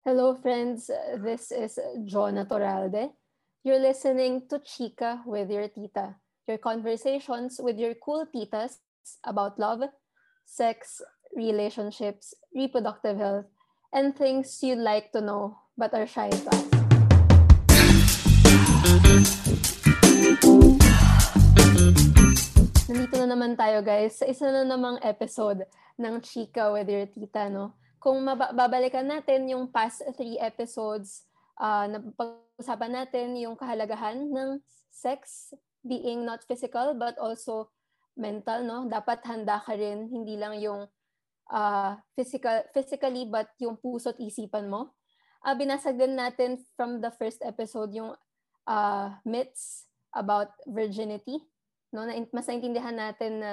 Hello, friends. This is Jonah Toralde. You're listening to Chica with your tita, your conversations with your cool titas about love, sex, relationships, reproductive health, and things you'd like to know but are shy to ask. Nandito na naman tayo guys sa isa na namang episode ng Chica with your tita, no? Kung mababalikan natin yung past three episodes, uh, na pag-usapan natin yung kahalagahan ng sex being not physical but also mental, no? Dapat handa ka rin, hindi lang yung uh, physical, physically but yung puso't isipan mo. Uh, binasag din natin from the first episode yung uh, myths about virginity, no? Na mas naintindihan natin na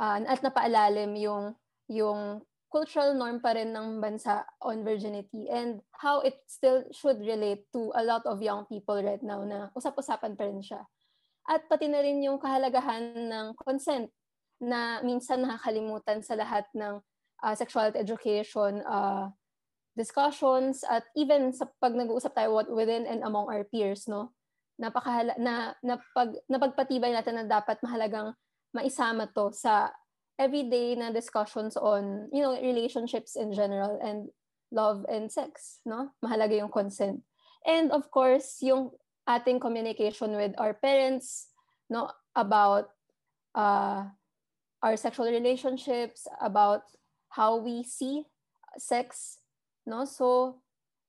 uh, at napaalalim yung yung cultural norm pa rin ng bansa on virginity and how it still should relate to a lot of young people right now na usap-usapan pa rin siya. At pati na rin yung kahalagahan ng consent na minsan nakakalimutan sa lahat ng uh, sexuality education uh, discussions at even sa pag nag-uusap tayo within and among our peers no napakahala na napag napagpatibay natin na dapat mahalagang maisama to sa everyday na discussions on, you know, relationships in general and love and sex, no? Mahalaga yung consent. And of course, yung ating communication with our parents, no, about uh, our sexual relationships, about how we see sex, no? So,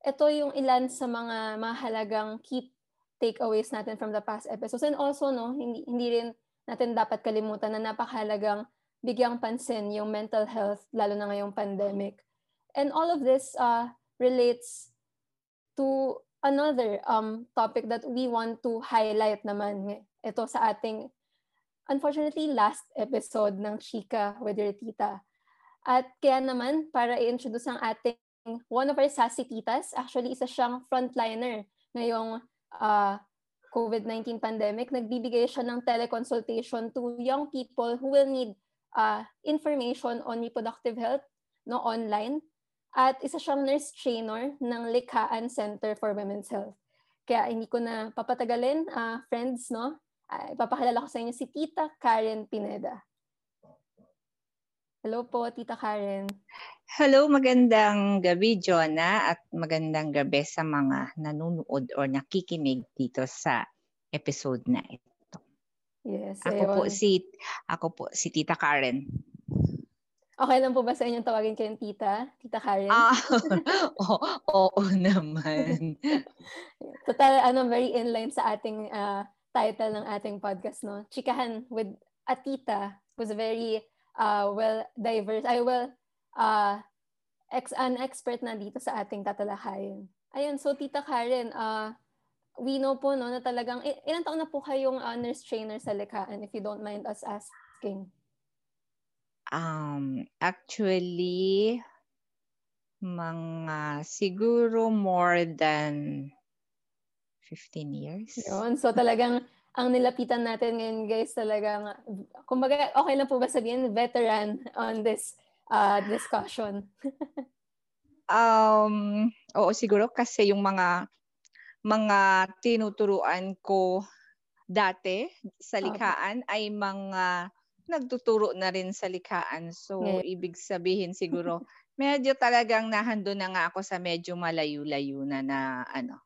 ito yung ilan sa mga mahalagang key takeaways natin from the past episodes. And also, no, hindi, hindi rin natin dapat kalimutan na napakahalagang bigyang pansin yung mental health, lalo na ngayong pandemic. And all of this uh, relates to another um, topic that we want to highlight naman. Ito sa ating, unfortunately, last episode ng Chika with your tita. At kaya naman, para i-introduce ang ating one of our sassy titas, actually isa siyang frontliner ngayong uh, COVID-19 pandemic. Nagbibigay siya ng teleconsultation to young people who will need uh, information on reproductive health no online at isa siyang nurse trainer ng Likhaan Center for Women's Health. Kaya hindi ko na papatagalin, uh, friends, no? Uh, ipapakilala ko sa inyo si Tita Karen Pineda. Hello po, Tita Karen. Hello, magandang gabi, Jonah, at magandang gabi sa mga nanonood or nakikinig dito sa episode na ito. Yes. Ako ayun. po si ako po si Tita Karen. Okay lang po ba sa inyong tawagin kayong tita? Tita Karen? Ah, oo, oo naman. Total, ano, very inline sa ating uh, title ng ating podcast, no? Chikahan with a tita was very uh, well diverse. I will uh, ex an expert na dito sa ating tatalakayin. Ayun, so Tita Karen, uh, we know po no na talagang ilang taon na po kayong uh, nurse trainer sa Likhaan if you don't mind us asking. Um actually mga siguro more than 15 years. Yun. So talagang ang nilapitan natin ngayon guys talagang kumbaga okay lang po ba sabihin veteran on this uh, discussion? um oo siguro kasi yung mga mga tinuturuan ko dati sa likhaan okay. ay mga nagtuturo na rin sa likhaan. So, yeah. ibig sabihin siguro, medyo talagang nahando na nga ako sa medyo malayo-layo na na ano,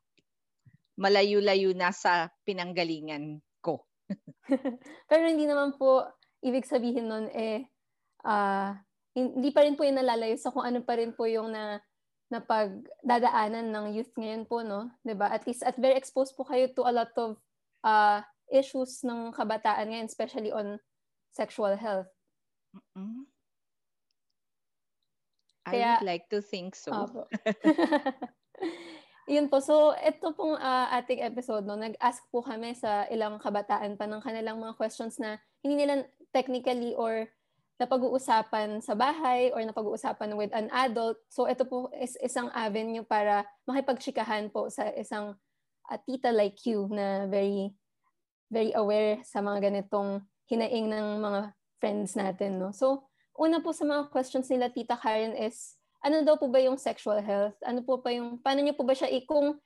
malayo-layo na sa pinanggalingan ko. Pero hindi naman po ibig sabihin nun eh uh, hindi pa rin po yung nalalayo sa kung ano pa rin po yung na na pagdadaanan ng youth ngayon po, no? ba? At least at very exposed po kayo to a lot of uh, issues ng kabataan ngayon, especially on sexual health. Mm-hmm. I Kaya, would like to think so. Uh, Yun po. So, ito pong uh, ating episode, no, nag-ask po kami sa ilang kabataan pa ng kanilang mga questions na hindi nila technically or na pag-uusapan sa bahay or na pag-uusapan with an adult. So ito po is isang avenue para makipagchikahan po sa isang uh, tita like you na very very aware sa mga ganitong hinaing ng mga friends natin. No? So una po sa mga questions nila Tita Karen is ano daw po ba yung sexual health? Ano po pa yung, paano niyo po ba siya, kung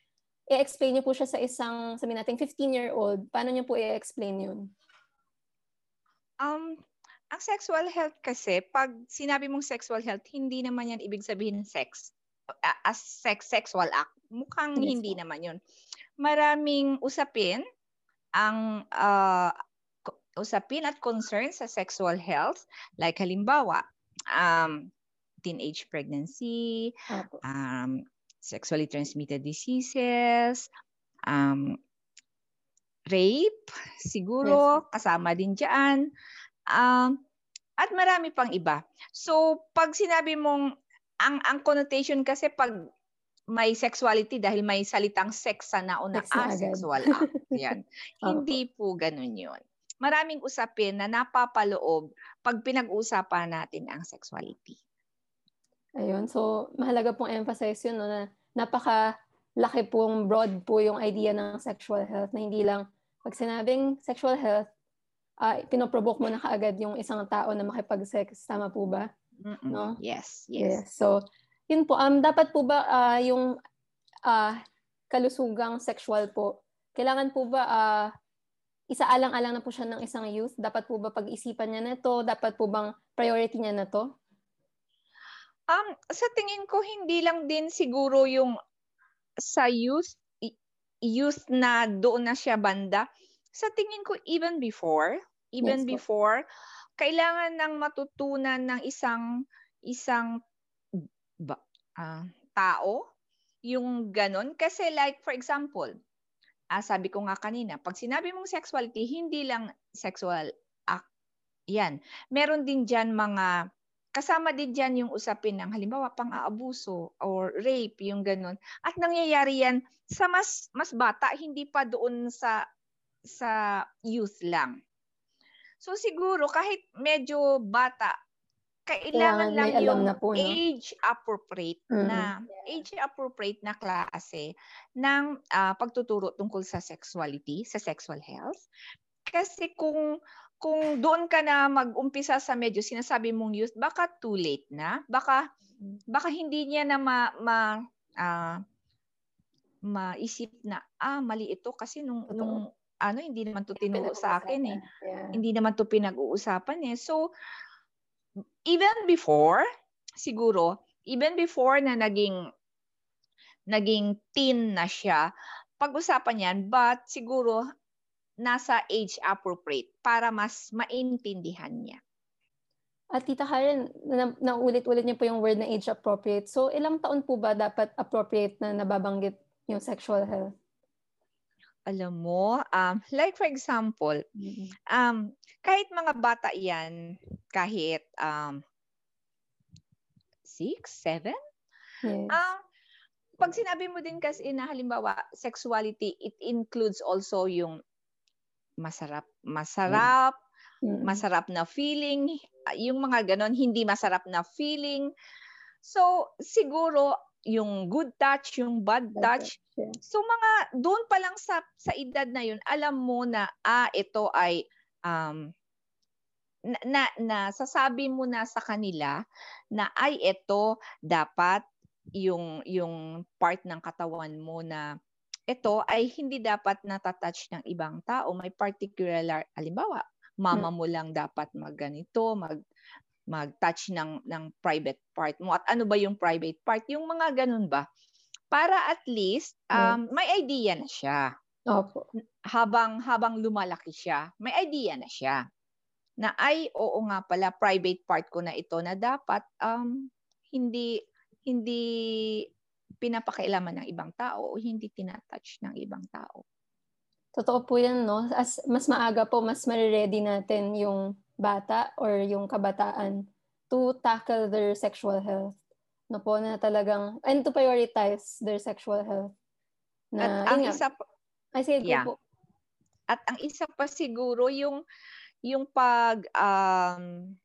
i-explain niyo po siya sa isang, sabi natin, 15-year-old, paano niyo po i-explain yun? Um, ang sexual health kasi, pag sinabi mong sexual health, hindi naman yan ibig sabihin sex. As sex, sexual act. Mukhang yes, hindi naman yun. Maraming usapin ang uh, usapin at concern sa sexual health. Like halimbawa, um, teenage pregnancy, um, sexually transmitted diseases, um, rape, siguro, yes. kasama din dyan. Um, at marami pang iba. So, pag sinabi mong, ang, ang connotation kasi pag may sexuality dahil may salitang sex sa nauna, sex na sexual act. Yan. Hindi po ganun yun. Maraming usapin na napapaloob pag pinag-uusapan natin ang sexuality. Ayun. So, mahalaga pong emphasize yun no, na napaka laki pong broad po yung idea ng sexual health na hindi lang pag sinabing sexual health, uh, pinoprovoke mo na kaagad yung isang tao na makipag-sex. Tama po ba? Mm-mm. No? Yes, yes. yes. So, yun po. Um, dapat po ba uh, yung uh, kalusugang sexual po, kailangan po ba uh, isaalang-alang na po siya ng isang youth? Dapat po ba pag-isipan niya na to? Dapat po bang priority niya na to? Um, sa tingin ko, hindi lang din siguro yung sa youth, youth na doon na siya banda. Sa tingin ko, even before, even yes, before, kailangan nang matutunan ng isang isang uh, tao yung ganon. Kasi like, for example, uh, sabi ko nga kanina, pag sinabi mong sexuality, hindi lang sexual act. Yan. Meron din dyan mga kasama din dyan yung usapin ng halimbawa pang-aabuso or rape, yung ganun. At nangyayari yan sa mas mas bata, hindi pa doon sa sa youth lang. So siguro kahit medyo bata, kailangan lang yung na po, no? age appropriate mm-hmm. na age appropriate na klase ng uh, pagtuturo tungkol sa sexuality, sa sexual health. Kasi kung kung doon ka na mag-umpisa sa medyo sinasabi mong youth, baka too late na. Baka baka hindi niya na ma, ma uh, maisip na ah mali ito kasi nung Totoo. nung ano hindi naman to tinuro sa akin eh. Yeah. Hindi naman to pinag-uusapan eh. So even before siguro even before na naging naging teen na siya, pag-usapan yan, but siguro nasa age appropriate para mas maintindihan niya. At Tita Karen, na, naulit-ulit niyo po yung word na age appropriate. So ilang taon po ba dapat appropriate na nababanggit yung sexual health? Alam mo, um, like for example, um, kahit mga bata yan, kahit um, six, seven, yes. um, pag sinabi mo din kasi na halimbawa sexuality, it includes also yung masarap, masarap, mm. masarap na feeling, yung mga ganon, hindi masarap na feeling. So, siguro, yung good touch, yung bad touch. So, mga, doon pa lang sa, sa edad na yun, alam mo na, ah, ito ay, um, na, na, na sasabi mo na sa kanila na ay ito dapat yung yung part ng katawan mo na ito ay hindi dapat natatouch ng ibang tao. May particular, halimbawa, mama hmm. mo lang dapat magganito, mag mag-touch ng ng private part mo. At ano ba yung private part? Yung mga ganun ba? Para at least um, may idea na siya. Opo. Habang habang lumalaki siya, may idea na siya. Na ay oo nga pala private part ko na ito na dapat um hindi hindi pinapakailaman ng ibang tao o hindi tinatouch ng ibang tao. Totoo po yan, no? As, mas maaga po, mas mariready natin yung bata or yung kabataan to tackle their sexual health. No po, na talagang, and to prioritize their sexual health. Na, At ang isa pa, ay, sige yeah. po. At ang isa pa siguro yung yung pag um,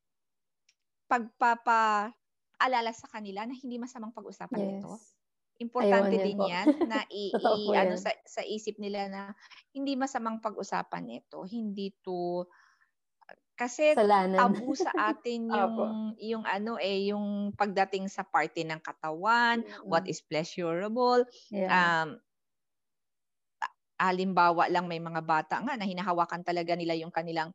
pagpapa alala sa kanila na hindi masamang pag-usapan yes. ito Importante Ayun, din yan na i, i ano sa, sa isip nila na hindi masamang pag-usapan ito. Hindi to Kasi Kasalanan. tabu sa atin yung yung ano eh yung pagdating sa party ng katawan, what is pleasurable. Yeah. Um halimbawa lang may mga bata nga na hinahawakan talaga nila yung kanilang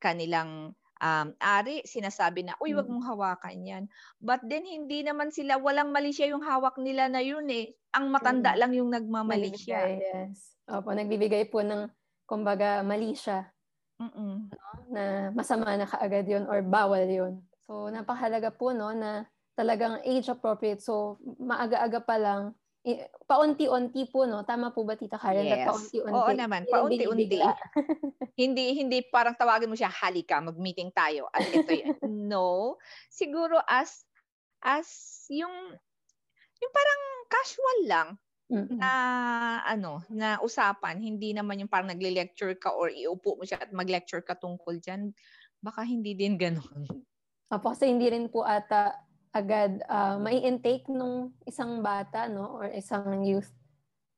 kanilang um, ari, sinasabi na, uy, wag Mm. mong hawakan yan. But then, hindi naman sila, walang mali siya yung hawak nila na yun eh. Ang matanda Mm. lang yung nagmamali siya. Yes. Opo, nagbibigay po ng, kumbaga, mali siya Mm-mm. na masama na kaagad yun or bawal yun. So, napakahalaga po, no, na talagang age appropriate. So, maaga-aga pa lang, i- paunti-unti po, no? Tama po ba, Tita Karen? Na Yes. paunti-unti. Oo naman, Hindi paunti-unti. hindi hindi parang tawagin mo siya, halika, mag-meeting tayo. At ito yun. no. Siguro as as yung yung parang casual lang Mm-mm. na ano, na usapan, hindi naman yung parang nagle-lecture ka or iupo mo siya at mag-lecture ka tungkol diyan. Baka hindi din ganoon. Opo, kasi hindi rin po ata agad uh, may intake nung isang bata, no? Or isang youth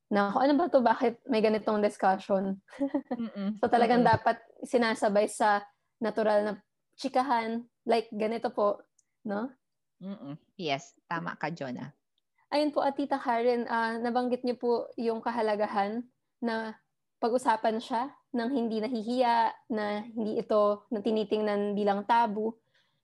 na kung ano ba to bakit may ganitong discussion. So talagang Mm-mm. dapat sinasabay sa natural na chikahan, like ganito po, no? Mm-mm. Yes, tama ka, Jonah. Ayun po, at Tita Karen, ah, nabanggit niyo po yung kahalagahan na pag-usapan siya ng hindi nahihiya, na hindi ito na tinitingnan bilang tabu.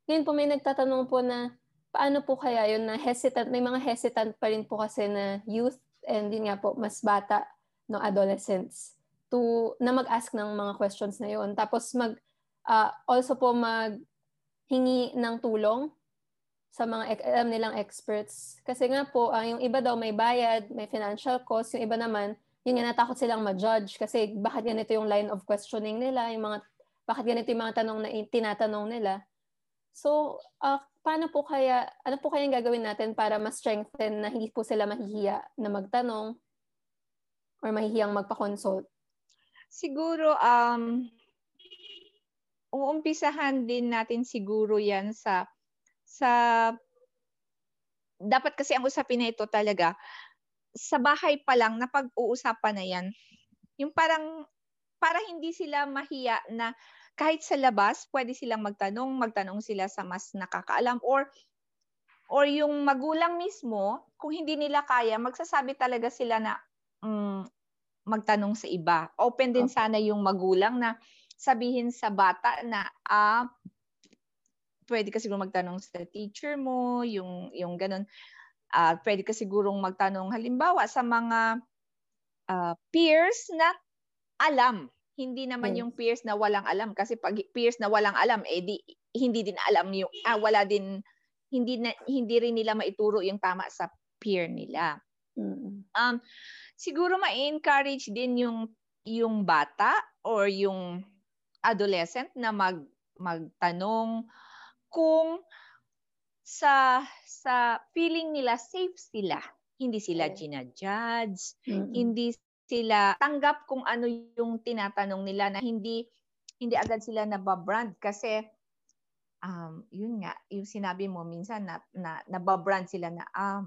Ngayon po may nagtatanong po na paano po kaya yun na hesitant, may mga hesitant pa rin po kasi na youth and yun nga po, mas bata, no, adolescents to na mag-ask ng mga questions na yun. Tapos mag ah, also po mag hingi ng tulong sa mga alam nilang experts. Kasi nga po, ah, yung iba daw may bayad, may financial cost, yung iba naman, yun nga natakot silang ma-judge kasi bakit ganito yung line of questioning nila, yung mga bakit ganito yung mga tanong na i- tinatanong nila. So, ah, paano po kaya, ano po kaya yung gagawin natin para ma-strengthen na hindi po sila mahihiya na magtanong or mahihiyang magpa-consult? Siguro um uumpisahan din natin siguro 'yan sa sa dapat kasi ang usapin na ito talaga sa bahay pa lang na pag-uusapan na 'yan. Yung parang para hindi sila mahiya na kahit sa labas pwede silang magtanong, magtanong sila sa mas nakakaalam or or yung magulang mismo kung hindi nila kaya magsasabi talaga sila na mm, magtanong sa iba. Open din Okay. sana yung magulang na sabihin sa bata na ah pwede ka siguro magtanong sa teacher mo, yung yung ganun. Ah, pwede ka sigurong magtanong halimbawa sa mga ah, peers na alam. Hindi naman Yes. yung peers na walang alam kasi pag peers na walang alam eh di hindi din alam yung ah, wala din hindi na, hindi rin nila maituro yung tama sa peer nila Mm. um siguro ma-encourage din yung yung bata or yung adolescent na mag magtanong kung sa sa feeling nila safe sila. Hindi sila ginajudge, Mm. hindi sila tanggap kung ano yung tinatanong nila na hindi hindi agad sila nababrand kasi um yun nga yung sinabi mo minsan na, na nababrand sila na ah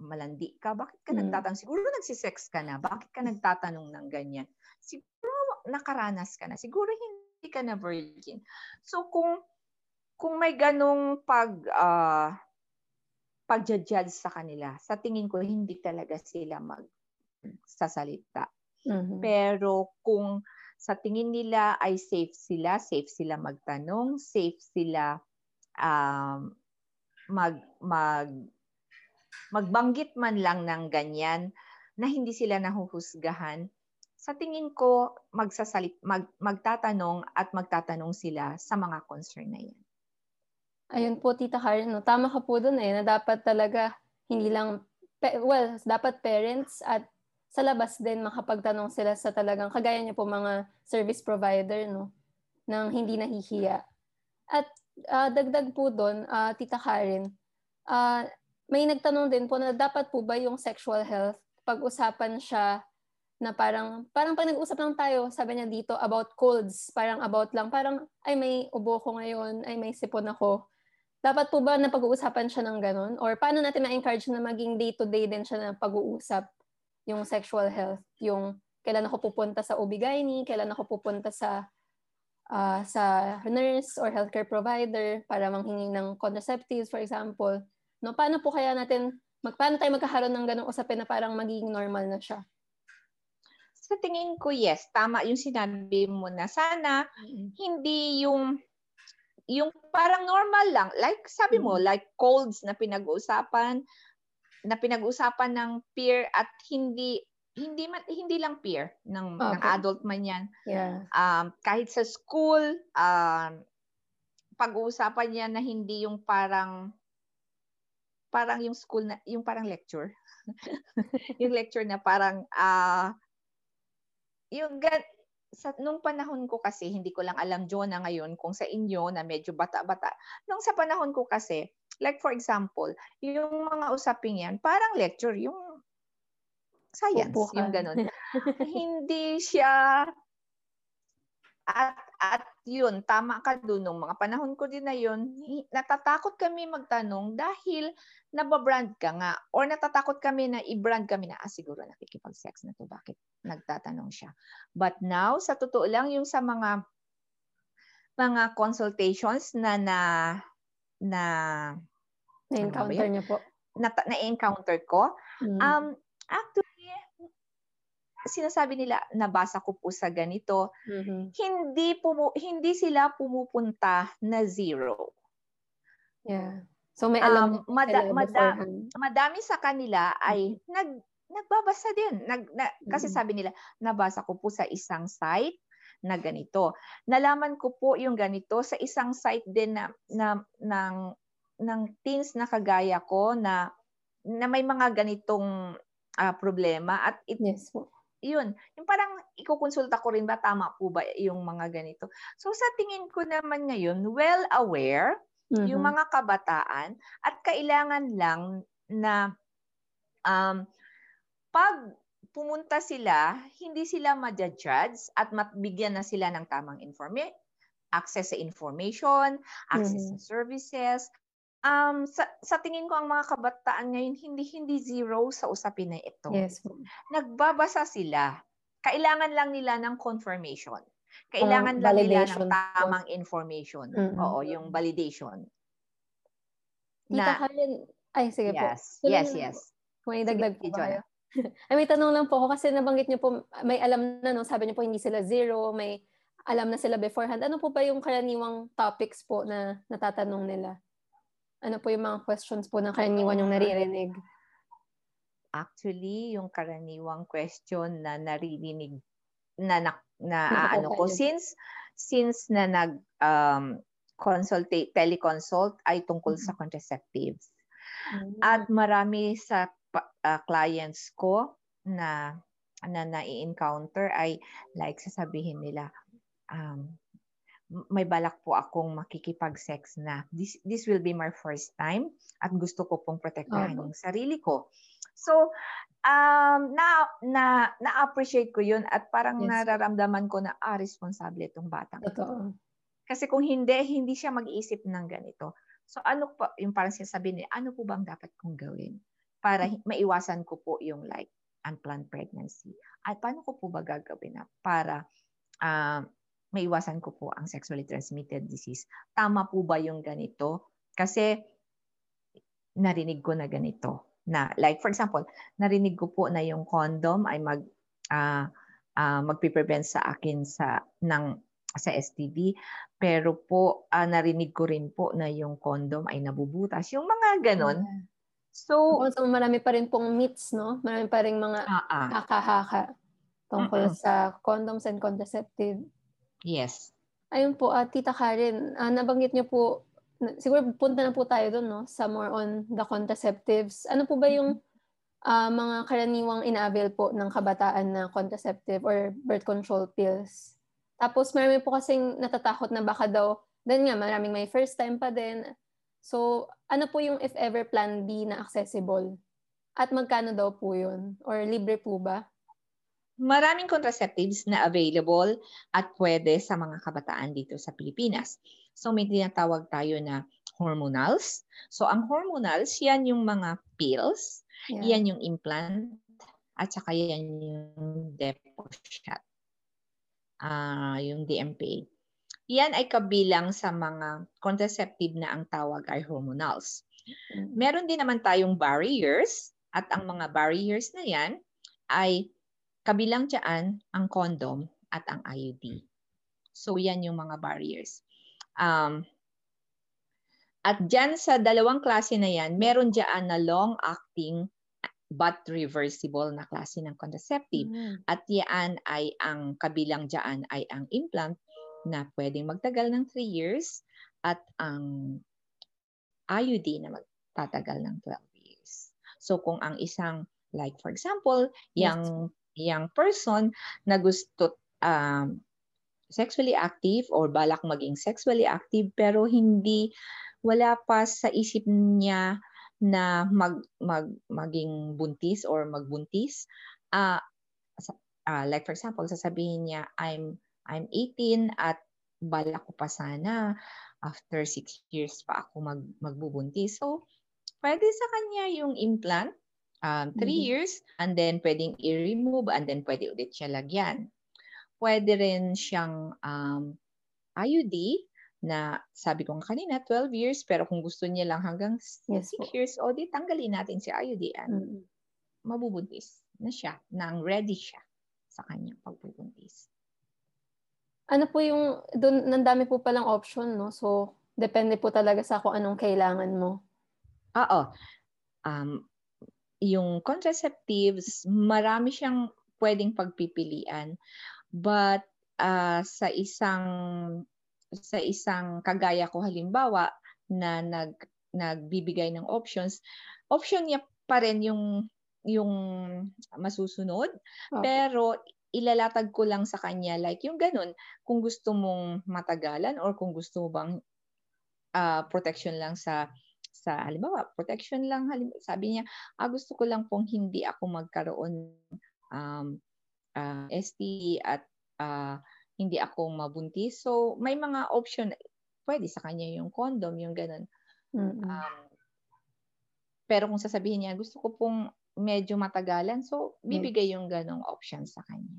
malandi ka bakit ka Mm. nagtatanong siguro nagsisex ka na bakit ka nagtatanong ng ganyan siguro nakaranas ka na siguro hindi ka na virgin so kung kung may ganong pag ah pagja-judge sa kanila sa tingin ko hindi talaga sila magsasalita Mhm. pero kung sa tingin nila ay safe sila, safe sila magtanong, safe sila um, mag mag magbanggit man lang ng ganyan na hindi sila nahuhusgahan. Sa tingin ko magsasalit mag, magtatanong at magtatanong sila sa mga concern na yan. Ayun po, Tita Karen, no? tama ka po dun eh, na dapat talaga hindi lang, pe- well, dapat parents at sa labas din makapagtanong sila sa talagang, kagaya niyo po mga service provider, no? Nang hindi nahihiya. At ah, dagdag po doon, ah, Tita Karen, ah, may nagtanong din po na dapat po ba yung sexual health, pag-usapan siya na parang, parang pag nag-usap lang tayo, sabi niya dito, about colds, parang about lang, parang, ay may ubo ko ngayon, ay may sipon ako. Dapat po ba na pag-uusapan siya ng ganun? Or paano natin ma-encourage na maging day-to-day din siya na pag-uusap yung sexual health? Yung kailan ako pupunta sa OB-GYN, kailan ako pupunta sa uh, sa nurse or healthcare provider para manghingi ng contraceptives, for example. No, paano po kaya natin, mag, paano tayo magkakaroon ng ganong usapin na parang magiging normal na siya? Sa tingin ko, yes, tama yung sinabi mo na sana mm-hmm. hindi yung yung parang normal lang. Like sabi mo, mm-hmm. like colds na pinag-uusapan, na pinag-uusapan ng peer at hindi hindi man, hindi lang peer ng okay. ng adult man 'yan. Yeah. Um kahit sa school, um pag-uusapan niya na hindi yung parang parang yung school na yung parang lecture. yung lecture na parang uh, yung sa nung panahon ko kasi hindi ko lang alam Jonah ngayon kung sa inyo na medyo bata-bata. Nung sa panahon ko kasi, like for example, yung mga usaping yan, parang lecture, yung science, Pupukan. yung ganun. hindi siya at at yun, tama ka doon. Nung mga panahon ko din na yun, natatakot kami magtanong dahil nababrand ka nga. Or natatakot kami na i-brand kami na, ah, siguro nakikipag-sex na to. Bakit nagtatanong siya? But now, sa totoo lang, yung sa mga mga consultations na na na na-encounter ano niyo po na, na-encounter ko mm. um actually sinasabi nila nabasa ko po sa ganito, mm-hmm. hindi pumu- hindi sila pumupunta na zero. Yeah. So may alam um, mada- mada- madami sa kanila ay mm-hmm. nag nagbabasa din. Nag, na, kasi mm-hmm. sabi nila, nabasa ko po sa isang site na ganito. Nalaman ko po yung ganito sa isang site din na, na ng ng teens na kagaya ko na na may mga ganitong uh, problema at it, yes po yun, yung parang ikukonsulta ko rin ba tama po ba yung mga ganito. So sa tingin ko naman ngayon, well aware mm-hmm. yung mga kabataan at kailangan lang na um, pag pumunta sila, hindi sila ma-judge at mabigyan na sila ng tamang information, access sa information, access mm-hmm. sa services, um, sa, sa tingin ko ang mga kabataan ngayon hindi hindi zero sa usapin na ito. Yes. Nagbabasa sila. Kailangan lang nila ng confirmation. Kailangan um, lang nila ng tamang information. Mm-hmm. Oo, yung validation. Tita na, Karen, ay sige yes, po. yes, yes. Kung may dagdag po kayo. ay, may tanong lang po ako kasi nabanggit niyo po, may alam na, no? sabi niyo po hindi sila zero, may alam na sila beforehand. Ano po ba yung karaniwang topics po na natatanong nila? Ano po yung mga questions po ng karaniwan yung naririnig? Actually, yung karaniwang question na naririnig na na, na ano ko since since na nag um, consultate teleconsult ay tungkol mm-hmm. sa contraceptives. Mm-hmm. At marami sa uh, clients ko na na na-encounter ay like sasabihin nila um may balak po akong makikipag-sex na. This, this will be my first time at gusto ko pong protektahan uh-huh. yung sarili ko. So, um, na, na, na-appreciate ko yun at parang yes. nararamdaman ko na, ah, responsable itong batang Totoo. Kasi kung hindi, hindi siya mag-iisip ng ganito. So, ano pa, yung parang sinasabi niya, ano po bang dapat kong gawin para maiwasan ko po yung like unplanned pregnancy? At paano ko po ba gagawin na para uh, maiwasan ko po ang sexually transmitted disease. Tama po ba yung ganito? Kasi narinig ko na ganito. Na like for example, narinig ko po na yung condom ay mag uh, uh, magpe-prevent sa akin sa ng sa STD pero po uh, narinig ko rin po na yung condom ay nabubutas. Yung mga ganon. So, so marami pa rin pong myths, no? Marami pa rin mga uh-uh. haka-haka tungkol uh-uh. sa condoms and contraceptive. Yes. Ayun po, uh, Tita Karen, uh, nabanggit niyo po, siguro punta na po tayo doon, no? Sa more on the contraceptives. Ano po ba yung uh, mga karaniwang ina-avail po ng kabataan na contraceptive or birth control pills? Tapos marami po kasing natatakot na baka daw, then nga, maraming may first time pa din. So, ano po yung if ever plan B na accessible? At magkano daw po yun? Or libre po ba? Maraming contraceptives na available at pwede sa mga kabataan dito sa Pilipinas. So may tinatawag tayo na hormonals. So ang hormonals, yan yung mga pills, yeah. yan yung implant, at saka yan yung depo shot. Uh, yung DMPA. yan ay kabilang sa mga contraceptive na ang tawag ay hormonals. Meron din naman tayong barriers at ang mga barriers na yan ay kabilang dyan ang condom at ang IUD. So yan yung mga barriers. Um, at dyan sa dalawang klase na yan, meron dyan na long-acting but reversible na klase ng contraceptive. Mm. At yan ay ang kabilang dyan ay ang implant na pwedeng magtagal ng 3 years at ang IUD na magtatagal ng 12 years. So kung ang isang, like for example, young, young person na gusto um, sexually active or balak maging sexually active pero hindi wala pa sa isip niya na mag, mag maging buntis or magbuntis. Uh, uh, like for example sasabihin niya I'm I'm 18 at balak ko pa sana after 6 years pa ako mag magbubuntis. So pwede sa kanya yung implant um 3 Mhm. years and then pwedeng i-remove and then pwede ulit siya lagyan pwede rin siyang um IUD na sabi ko kanina 12 years pero kung gusto niya lang hanggang 6 Yes po. years o di tanggalin natin si IUD and Mm. mabubuntis na siya, nang ready siya sa kanyang pagbubuntis. Ano po yung, doon, nandami po palang option, no? So, depende po talaga sa kung anong kailangan mo. Oo. Um, yung contraceptives, marami siyang pwedeng pagpipilian. But ah, sa isang sa isang kagaya ko halimbawa na nag nagbibigay ng options, option niya pa rin yung yung masusunod, Opo. pero ilalatag ko lang sa kanya like yung ganun, kung gusto mong matagalan or kung gusto mo bang ah, protection lang sa sa halimbawa, protection lang halim, sabi niya, ah, gusto ko lang pong hindi ako magkaroon um ah, STD at ah, hindi ako mabuntis. So may mga option pwede sa kanya yung condom, yung ganun. Mm-mm. Um, pero kung sasabihin niya, gusto ko pong medyo matagalan, so bibigay yung ganong option sa kanya.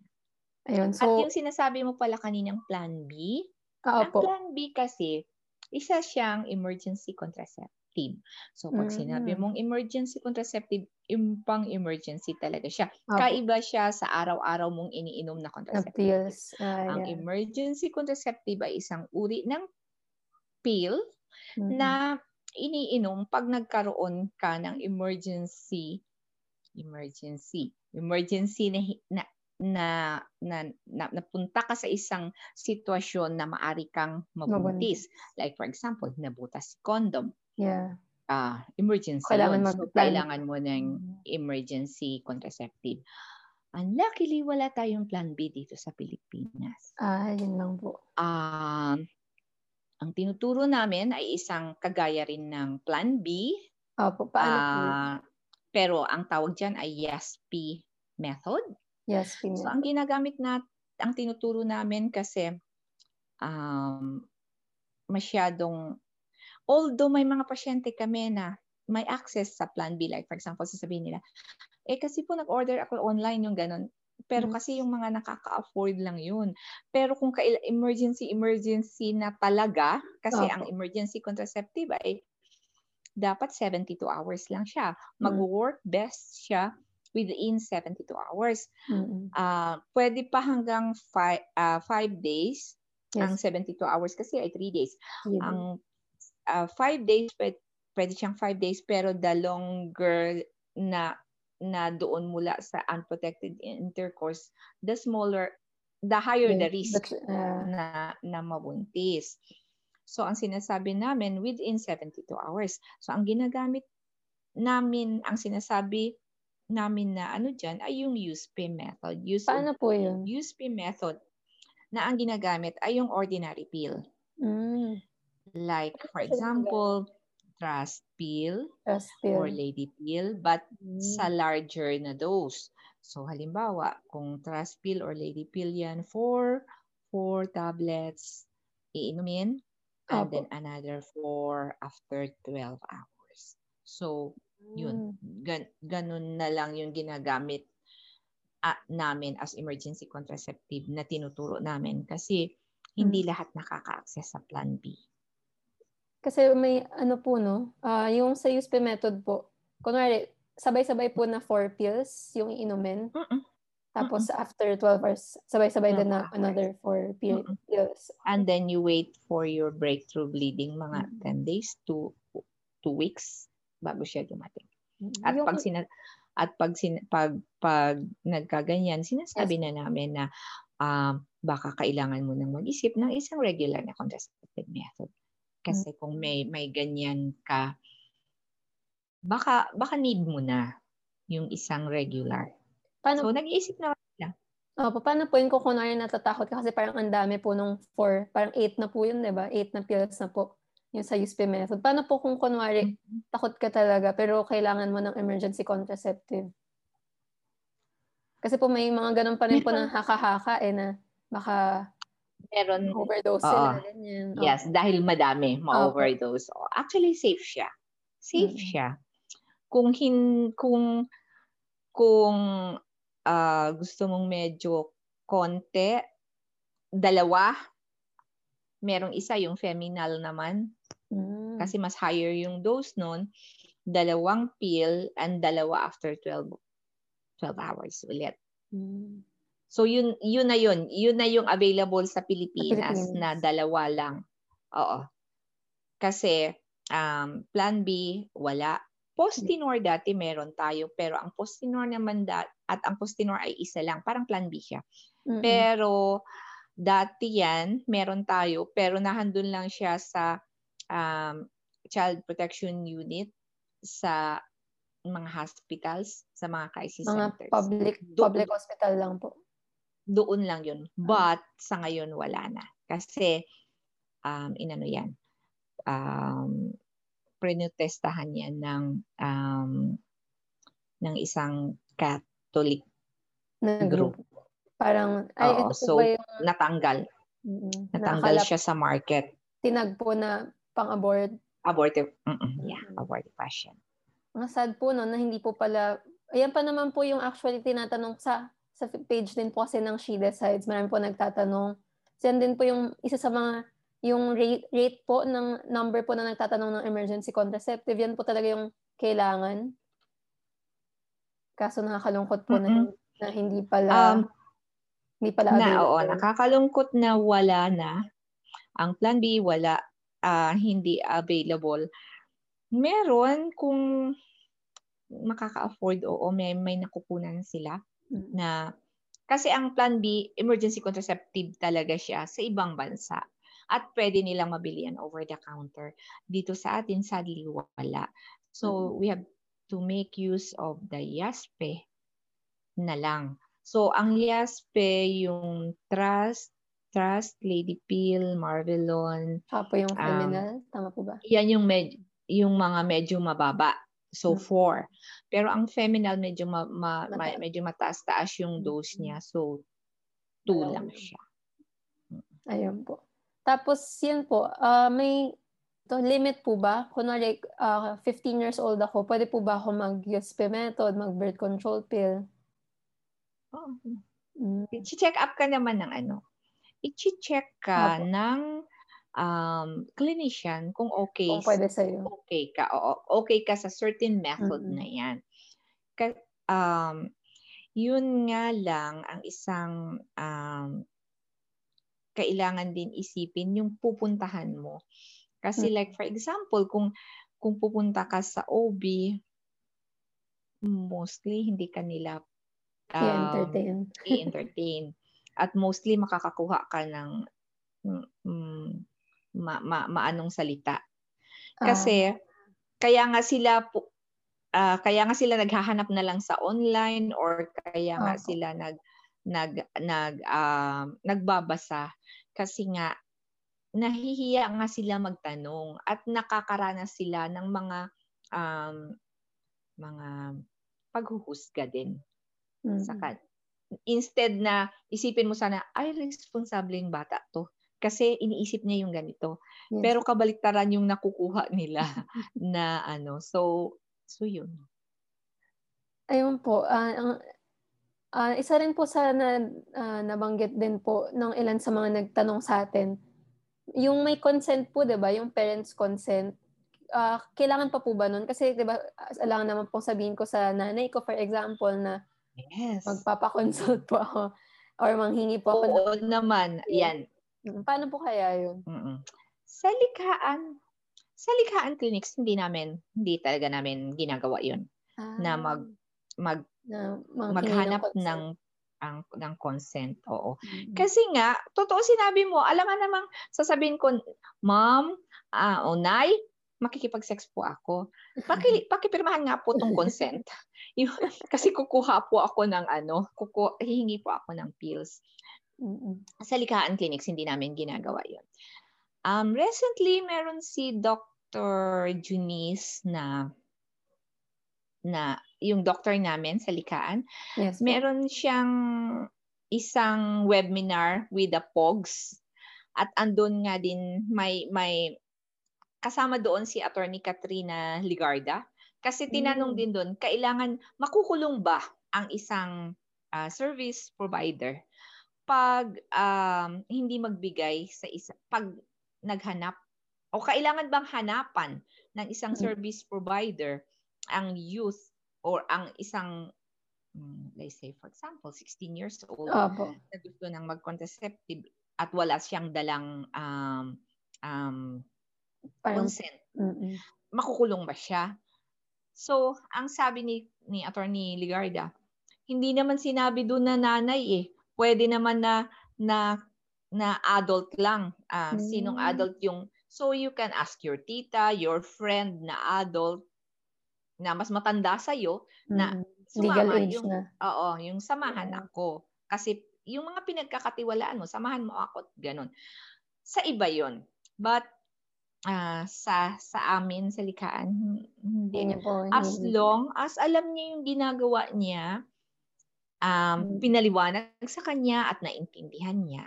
Ayun, At so, yung sinasabi mo pala kaninang plan B, ah, ang opo. plan B kasi, isa siyang emergency contraceptive. So pag sinabi Mm. mong emergency contraceptive, yung pang emergency talaga siya. Opo. Kaiba siya sa araw-araw mong iniinom na contraceptive. pills. Ah, Ang yeah. emergency contraceptive ay isang uri ng pill Mm-mm. na iniinom pag nagkaroon ka ng emergency emergency emergency na na na, na, na napunta ka sa isang sitwasyon na maari kang mabuntis. Like for example, nabutas si condom. Yeah. Ah, emergency Kailangan yun. So, kailangan mo ng emergency contraceptive. Unluckily, wala tayong plan B dito sa Pilipinas. Ah, yun lang po. Um, ang tinuturo namin ay isang kagaya rin ng Plan B. Opo, paano po? ah, pero ang tawag dyan ay YESP method. Yes, So, ang ginagamit na, ang tinuturo namin kasi um, masyadong, although may mga pasyente kami na may access sa Plan B, like for example, sasabihin nila, eh kasi po nag-order ako online yung ganun. Pero Mm. kasi yung mga nakaka-afford lang yun. Pero kung kail- emergency, emergency na talaga, kasi Opo. ang emergency contraceptive ay dapat 72 hours lang siya. Mm. Mag-work best siya within 72 hours. Mm-mm. Ah, pwede pa hanggang 5 five days. Ang Yes. 72 hours kasi ay 3 days. yun. Ang 5 days, pwede, pwede siyang 5 days, pero the longer na na doon mula sa unprotected intercourse, the smaller, the higher the risk but, ah, na, na mabuntis. So, ang sinasabi namin, within 72 hours. So, ang ginagamit namin, ang sinasabi namin na ano dyan, ay yung USP method. Use paano po yun? USP method na ang ginagamit ay yung ordinary pill. Mm, Like, for example, trust pill trust or pill. lady pill, but Mm. sa larger na dose. So, halimbawa, kung trust pill or lady pill yan, four, four tablets iinumin, and then another four after 12 hours. So, yun. Mm. Gan- ganun na lang yung ginagamit ah, namin as emergency contraceptive na tinuturo namin. Kasi Hindi hmm. lahat nakaka-access sa Plan B. Kasi may ano po no, uh, yung sa USP method po, kunwari, sabay-sabay po na four pills yung iinumin. Mm-mm. Tapos Mm-mm. after 12 hours, sabay-sabay din na another four pills. And then you wait for your breakthrough bleeding mga mm-hmm. 10 days to 2 weeks bago siya dumating. At yung, pag sina at pag sin, pag pag nagkaganyan, sinasabi yes. na namin na um, baka kailangan mo nang mag-isip ng isang regular na contraceptive method. Kasi mm. kung may may ganyan ka, baka baka need mo na yung isang regular. Paano, so nag-iisip na sila. Oh, paano po yun kung kunwari natatakot ka kasi parang ang dami po nung 4, parang 8 na po yun, di ba? 8 na pills na po yung sa USP method. Paano po kung kunwari mm-hmm. takot ka talaga pero kailangan mo ng emergency contraceptive? Kasi po may mga ganun pa rin po na haka-haka eh na baka meron overdose oo. sila ganyan. Oh. Yes, dahil madami ma-overdose. Oh. Actually safe siya. Safe mm-hmm. siya. Kung hin kung kung uh, gusto mong medyo konti, dalawa, merong isa yung feminal naman. Mm. Kasi mas higher yung dose nun. Dalawang pill and dalawa after 12 12 hours ulit. Mm. So yun yun na yun. Yun na yung available sa Pilipinas, Pilipinas. na dalawa lang. Oo. Kasi um, plan B wala. Postinor dati meron tayo pero ang Postinor naman dat at ang Postinor ay isa lang, parang plan B siya. Mm-hmm. Pero dati yan, meron tayo pero nahandun lang siya sa um, child protection unit sa mga hospitals, sa mga crisis mga centers. public Do- public hospital lang po. Doon lang yun. But sa ngayon wala na. Kasi um, inano yan. Um, prenotestahan yan ng um, ng isang Catholic na group. Parang, ay, Oo, ito so, ba yung... natanggal. Mm-hmm. Natanggal Nakakalap, siya sa market. Tinagpo na pang-abort. Abortive. Mm-mm, yeah, abortive passion. Ang sad po no, na hindi po pala, ayan pa naman po yung actually tinatanong sa sa page din po kasi ng She Decides. Marami po nagtatanong. So, yan din po yung isa sa mga yung rate, rate po ng number po na nagtatanong ng emergency contraceptive, yan po talaga yung kailangan. Kaso nakakalungkot po mm-hmm. na, na hindi pala um, hindi pala na, oo, nakakalungkot na wala na. Ang plan B wala, uh, hindi available. Meron kung makaka-afford oo, may may nakukunan sila. Na kasi ang plan B, emergency contraceptive talaga siya sa ibang bansa at pwede nilang mabili yan over the counter. Dito sa atin, sadly, wala. So, we have to make use of the YASPE na lang. So, ang YASPE, yung Trust, Trust, Lady Pill, Marvelon. Apo yung criminal? Um, Tama po ba? Yan yung, med- yung mga medyo mababa. So, hmm. four. Pero ang feminal, medyo, ma- ma- ma- medyo mataas-taas yung dose niya. So, two lang siya. Ayun po. Tapos, yun po, uh, may to limit po ba? Kunwari, uh, 15 years old ako, pwede po ba ako mag-USP method, mag-birth control pill? Oh. Mm. I-check up ka naman ng ano. I-check ka Opo. ng um, clinician kung okay. Kung pwede sa'yo. Okay ka. Oo, okay ka sa certain method mm-hmm. na yan. Ka, um, yun nga lang ang isang um, kailangan din isipin yung pupuntahan mo. Kasi hmm. like for example, kung kung pupunta ka sa OB, mostly hindi ka nila um, i-entertain. i-entertain. At mostly makakakuha ka ng mm, ma, ma, maanong salita. Kasi uh, kaya nga sila uh, kaya nga sila naghahanap na lang sa online or kaya nga uh, sila nag nag nag uh, nagbabasa kasi nga nahihiya nga sila magtanong at nakakaranas sila ng mga um, mga paghuhusga din mm-hmm. sa kan instead na isipin mo sana ay responsableng bata to kasi iniisip niya yung ganito yes. pero kabaliktaran yung nakukuha nila na ano so so yun ayun po uh, Uh, isa rin po sa na, uh, nabanggit din po ng ilan sa mga nagtanong sa atin, yung may consent po, 'di ba? Yung parents consent. Uh, kailangan pa po ba nun? Kasi 'di ba, alangan naman po sabihin ko sa nanay ko for example na yes. magpapa-consult po ako or manghingi po ako. Oo naman. Yan. Mm, paano po kaya 'yun? Mm-mm. Sa likaan, sa likaan clinics hindi namin hindi talaga namin ginagawa 'yun. Ah. Na mag mag na maghanap ng, ng ang ng consent. Oo. Mm-hmm. Kasi nga, totoo sinabi mo, alam nga namang sasabihin ko, ma'am, uh, o nay, makikipag-sex po ako. Paki, pakipirmahan nga po tong consent. kasi kukuha po ako ng ano, kuku, hihingi po ako ng pills. Sa Likaan Clinics, hindi namin ginagawa yon. Um, recently, meron si Dr. Junice na na yung doctor namin sa Likaan, yes, meron siyang isang webinar with the POGs at andun nga din may may kasama doon si Attorney Katrina Ligarda kasi tinanong mm. din doon kailangan makukulong ba ang isang uh, service provider pag um, hindi magbigay sa isa pag naghanap o kailangan bang hanapan ng isang mm. service provider ang youth or ang isang um, let's say for example 16 years old Opo. na gusto nang mag-contraceptive at wala siyang dalang um, um, consent mm-mm. makukulong ba siya so ang sabi ni ni attorney Ligarda hindi naman sinabi doon na nanay eh pwede naman na na na adult lang uh, mm. sinong adult yung so you can ask your tita your friend na adult na mas matanda sa iyo na mm, legal age yung, na. Oo, yung samahan mm. ako. Kasi yung mga pinagkakatiwalaan mo, samahan mo ako, ganun. Sa iba yon But uh, sa sa amin sa likaan hindi niya po, as hindi. long as alam niya yung ginagawa niya um hmm. pinaliwanag sa kanya at naintindihan niya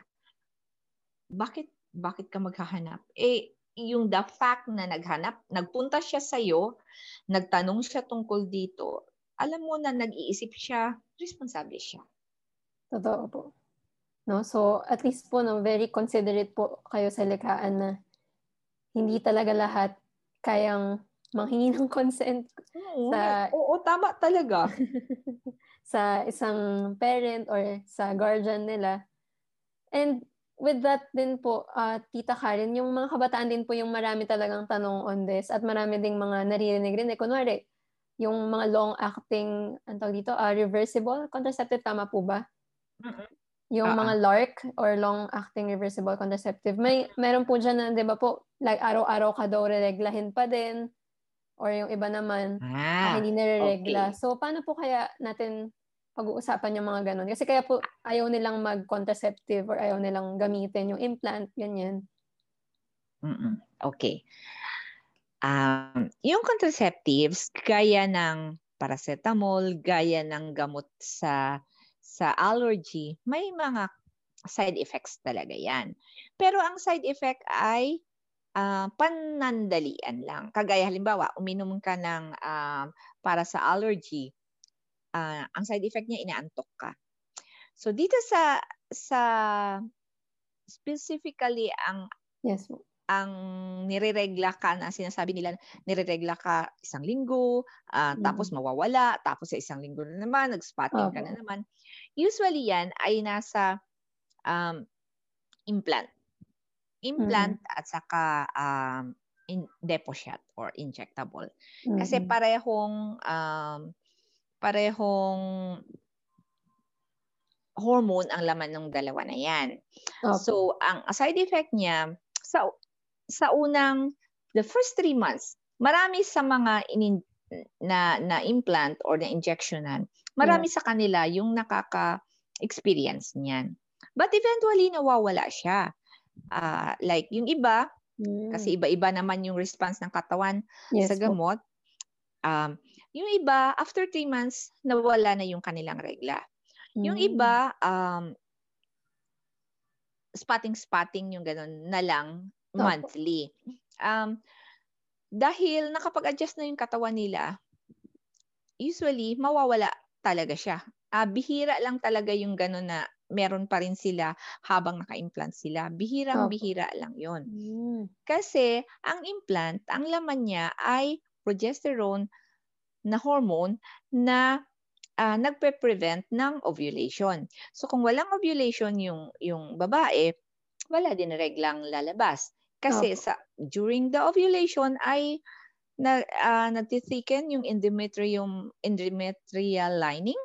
bakit bakit ka maghahanap eh yung the fact na naghanap, nagpunta siya sa iyo, nagtanong siya tungkol dito, alam mo na nag-iisip siya, responsable siya. Totoo po. No, so at least po no, very considerate po kayo sa likaan na hindi talaga lahat kayang manghingi ng consent oo, sa Oo, tama talaga. sa isang parent or sa guardian nila. And with that din po, uh, Tita Karen, yung mga kabataan din po yung marami talagang tanong on this at marami ding mga naririnig rin. Eh, kunwari, yung mga long-acting, ang tawag dito, uh, reversible contraceptive, tama po ba? Mm-hmm. Yung uh-huh. mga LARC or long-acting reversible contraceptive. May, meron po dyan na, di ba po, like araw-araw ka daw rereglahin pa din or yung iba naman ah, hindi nare-regla. Okay. So, paano po kaya natin pag-uusapan yung mga ganun. Kasi kaya po ayaw nilang mag-contraceptive or ayaw nilang gamitin yung implant, ganyan. Mm-mm. Okay. Um, yung contraceptives, gaya ng paracetamol, gaya ng gamot sa sa allergy, may mga side effects talaga yan. Pero ang side effect ay uh, panandalian lang. Kagaya halimbawa, uminom ka ng uh, para sa allergy, uh, ang side effect niya inaantok ka. So dito sa sa specifically ang yes ang nireregla ka na sinasabi nila nireregla ka isang linggo uh, mm. tapos mawawala tapos sa isang linggo na naman nag-spotting okay. ka na naman usually yan ay nasa um, implant implant mm. at saka um, in depo shot or injectable mm. kasi parehong um, parehong hormone ang laman ng dalawa na yan. Okay. So, ang side effect niya, sa, sa unang, the first three months, marami sa mga inin, na, na implant or na injectionan, marami yeah. sa kanila yung nakaka-experience niyan. But eventually, nawawala siya. Uh, like, yung iba, mm. kasi iba-iba naman yung response ng katawan yes, sa gamot. Um, yung iba, after three months, nawala na yung kanilang regla. Mm. Yung iba, um, spotting-spotting yung ganun na lang monthly. Um, dahil nakapag-adjust na yung katawan nila, usually, mawawala talaga siya. uh, bihira lang talaga yung gano'n na meron pa rin sila habang naka-implant sila. Bihirang-bihira lang yon. Mm. Kasi ang implant, ang laman niya ay progesterone na hormone na uh, nagpe-prevent ng ovulation. So kung walang ovulation yung yung babae, wala din reglang lalabas. Kasi okay. sa during the ovulation ay na uh, nagtithicken yung endometrium endometrial lining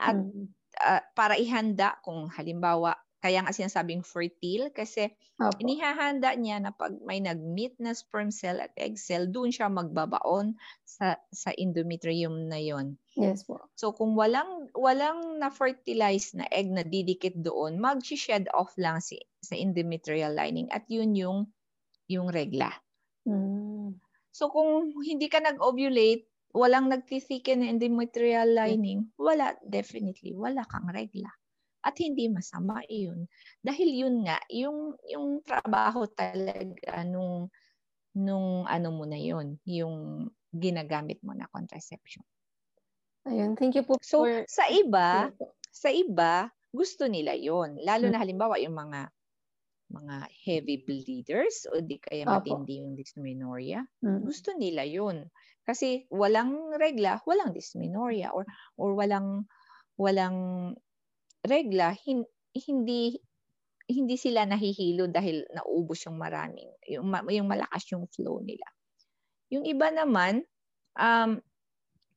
at mm. uh, para ihanda kung halimbawa kaya nga sinasabing fertile kasi Opo. inihahanda niya na pag may nag-meet na sperm cell at egg cell, doon siya magbabaon sa sa endometrium na yon. Yes po. So kung walang walang na-fertilize na egg na didikit doon, mag-shed off lang si sa endometrial lining at yun yung yung regla. Mm. So kung hindi ka nag-ovulate, walang nagtithiken na endometrial lining, wala definitely wala kang regla. At hindi masama iyon. Dahil yun nga, yung, yung trabaho talaga nung, nung ano mo na yun, yung ginagamit mo na contraception. Ayun, thank you po. So, for... sa iba, sa iba, gusto nila yon Lalo na hmm. halimbawa yung mga mga heavy bleeders o di kaya matindi yung dysmenorrhea. Mm-hmm. Gusto nila yun. Kasi walang regla, walang dysmenorrhea or or walang walang regla, hin, hindi hindi sila nahihilo dahil naubos yung maraming, yung, yung malakas yung flow nila. Yung iba naman, um,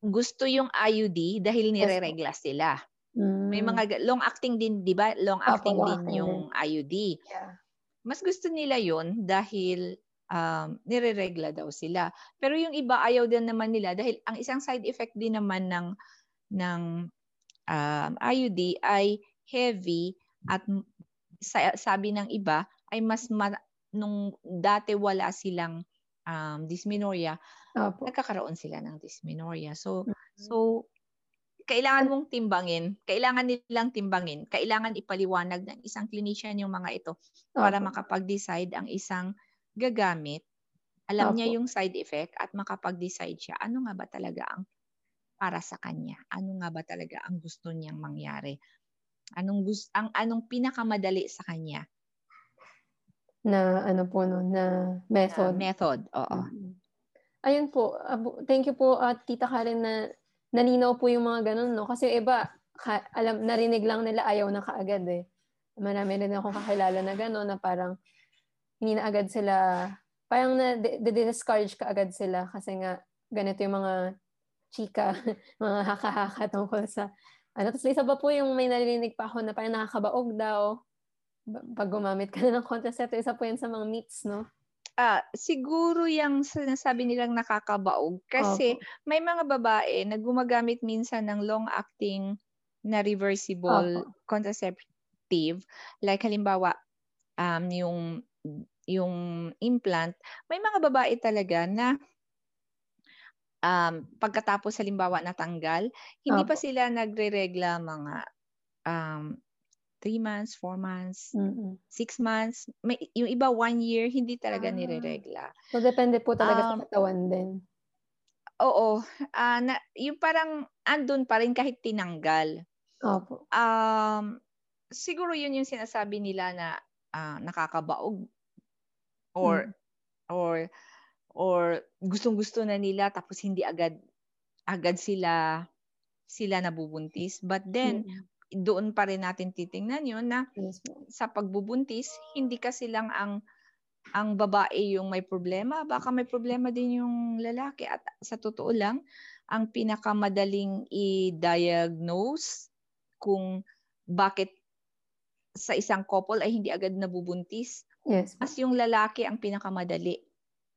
gusto yung IUD dahil nire-regla sila. Mm. May mga long-acting din, di ba? Long-acting Opo, din yung IUD. Yeah. Mas gusto nila yon dahil um, nire-regla daw sila. Pero yung iba ayaw din naman nila dahil ang isang side effect din naman ng ng um, IUD ay heavy at sabi ng iba ay mas ma, nung dati wala silang um, dysmenorrhea, Opo. nagkakaroon sila ng dysmenorrhea. So mm-hmm. so kailangan mong timbangin, kailangan nilang timbangin, kailangan ipaliwanag ng isang clinician yung mga ito para Opo. makapag-decide ang isang gagamit. Alam Opo. niya yung side effect at makapag-decide siya ano nga ba talaga ang para sa kanya? Ano nga ba talaga ang gusto niyang mangyari? Anong gusto ang anong pinakamadali sa kanya? Na ano po no, na method. Na method, oo. Mm-hmm. Ayun po. Thank you po at uh, Tita Karen na nalinaw po yung mga ganun no kasi iba ka, alam narinig lang nila ayaw na kaagad eh. Marami rin akong kakilala na gano'n na parang hindi na agad sila parang na discourage ka agad sila kasi nga ganito yung mga chika, mga haka-haka tungkol sa ano. Tapos isa pa po yung may narinig pa ako na parang nakakabaog daw pag gumamit ka na ng contraceptive. Isa po yan sa mga myths, no? Ah, siguro yung sinasabi nilang nakakabaog kasi Opo. may mga babae na gumagamit minsan ng long-acting na reversible Opo. contraceptive. Like halimbawa, um, yung yung implant, may mga babae talaga na um, pagkatapos halimbawa natanggal, hindi Opo. pa sila nagre-regla mga um, three months, four months, mm-hmm. six months. May, yung iba one year, hindi talaga ah. nire-regla. So, depende po talaga um, sa katawan din. Oo. Uh, na, yung parang andun pa rin kahit tinanggal. Opo. Um, siguro yun yung sinasabi nila na uh, nakakabaog or mm. or or gustong-gusto na nila tapos hindi agad agad sila sila nabubuntis. But then mm-hmm. doon pa rin natin titingnan 'yon na yes, sa pagbubuntis hindi kasi lang ang ang babae yung may problema, baka may problema din yung lalaki at sa totoo lang ang pinakamadaling i-diagnose kung bakit sa isang couple ay hindi agad nabubuntis. Yes. As yung lalaki ang pinakamadali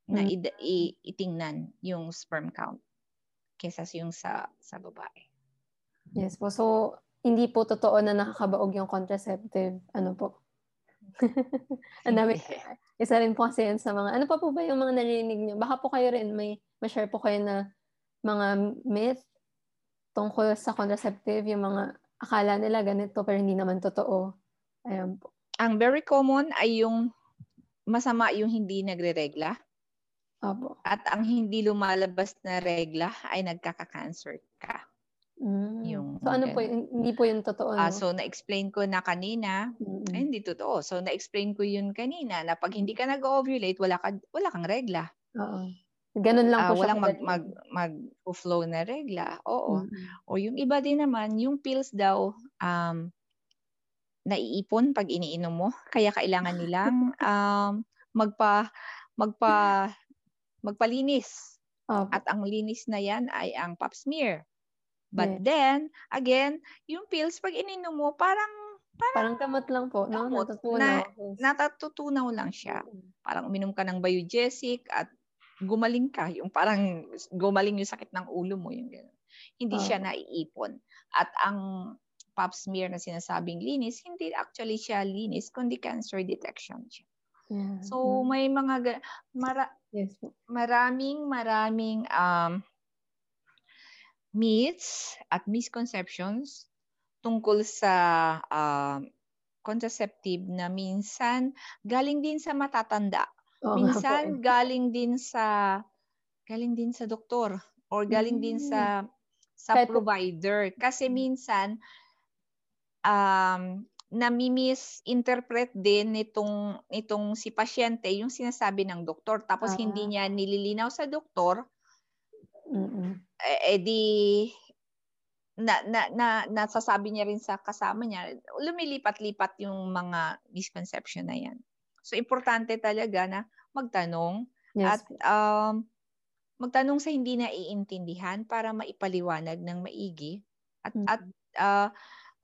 na mm. i- i- itingnan yung sperm count kesa yung sa sa babae. Yes po. So, hindi po totoo na nakakabaog yung contraceptive. Ano po? Ang dami. Isa rin po kasi yan sa mga, ano pa po ba yung mga narinig niyo? Baka po kayo rin may ma-share po kayo na mga myth tungkol sa contraceptive, yung mga akala nila ganito pero hindi naman totoo. Ayan po. Ang very common ay yung masama yung hindi nagre-regla. Opo. At ang hindi lumalabas na regla ay nagkaka-cancer ka. Mm. Yung So ano po, yun? hindi po yung totoo, Ah, no? so na-explain ko na kanina, ay Mm. hindi totoo. So na-explain ko yun kanina na pag hindi ka nag-ovulate, wala ka wala kang regla. Oo. Ganun lang Ah, po siya walang mag kadali. mag mag-flow na regla. Oo. Mm. O yung iba din naman, yung pills daw um naiipon pag iniinom mo, kaya kailangan nilang um magpa magpa magpalinis. Opo. At ang linis na yan ay ang pap smear. But Yes. then, again, yung pills pag ininom mo, parang Parang gamot lang po, no? Gamot Natutunaw. na- Yes. natatutunaw lang siya. Parang uminom ka ng biogesic at gumaling ka. Yung parang gumaling yung sakit ng ulo mo. Yung gano'n. Hindi siya Oo. naiipon. At ang pap smear na sinasabing linis, hindi actually siya linis, kundi cancer detection siya. Yeah. So, Mm. may mga, ga- mara, Yes po. maraming maraming um, myths at misconceptions tungkol sa um, contraceptive na minsan galing din sa matatanda. Po minsan eh. galing din sa galing din sa doktor or galing din Mm. sa sa Kahit po- provider kasi minsan um nami-misinterpret din nitong nitong si pasyente yung sinasabi ng doktor tapos Ah. hindi niya nililinaw sa doktor Mm-mm. eh, eh di na, na, na, nasasabi niya rin sa kasama niya, lumilipat-lipat yung mga misconception na yan. So, importante talaga na magtanong Yes at um, magtanong sa hindi naiintindihan para maipaliwanag ng maigi. At, Mm. at ah,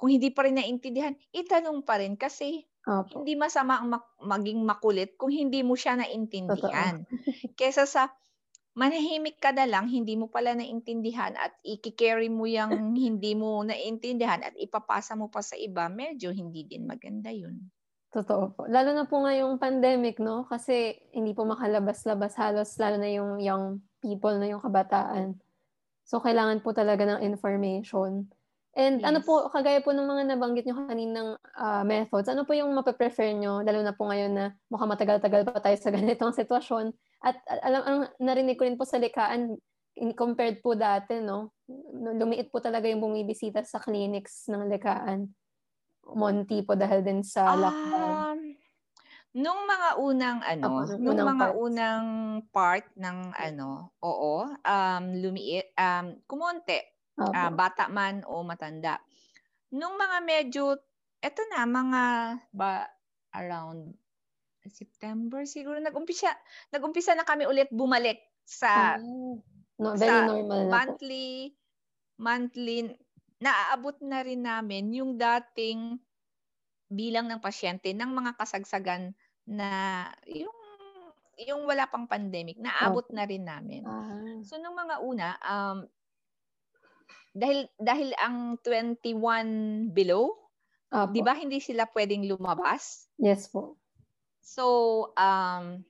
kung hindi pa rin naiintindihan, itanong pa rin kasi Opo. hindi masama ang mak- maging makulit kung hindi mo siya naintindihan. Kesa sa manahimik ka na lang, hindi mo pala naintindihan at i-carry mo yung hindi mo naintindihan at ipapasa mo pa sa iba, medyo hindi din maganda yun. Totoo po. Lalo na po ngayong pandemic, no? Kasi hindi po makalabas-labas halos, lalo na yung young people, na yung kabataan. So, kailangan po talaga ng information. And ano Yes. po, kagaya po ng mga nabanggit nyo kaninang ah, methods, ano po yung mape-prefer nyo, lalo na po ngayon na mukhang matagal-tagal pa tayo sa ganitong sitwasyon. At alam, ang narinig ko rin po sa likaan, compared po dati, no? Lumiit po talaga yung bumibisita sa clinics ng likaan. Monty po dahil din sa lockdown. Um, nung mga unang ano, Opo, nung nung unang mga parts. unang part ng ano, oo, um, lumiit, um, kumonte, Opo. ah, bata man o matanda. Nung mga medyo, eto na, mga ba, around September siguro, nag-umpisa, nag-umpisa na kami ulit bumalik sa Ah, no, very sa normal na po. monthly, monthly, naaabot na rin namin yung dating bilang ng pasyente ng mga kasagsagan na yung yung wala pang pandemic, naabot Opo. na rin namin. Ah, So nung mga una, um, dahil dahil ang 21 below, opo. 'di ba hindi sila pwedeng lumabas? Yes po. So um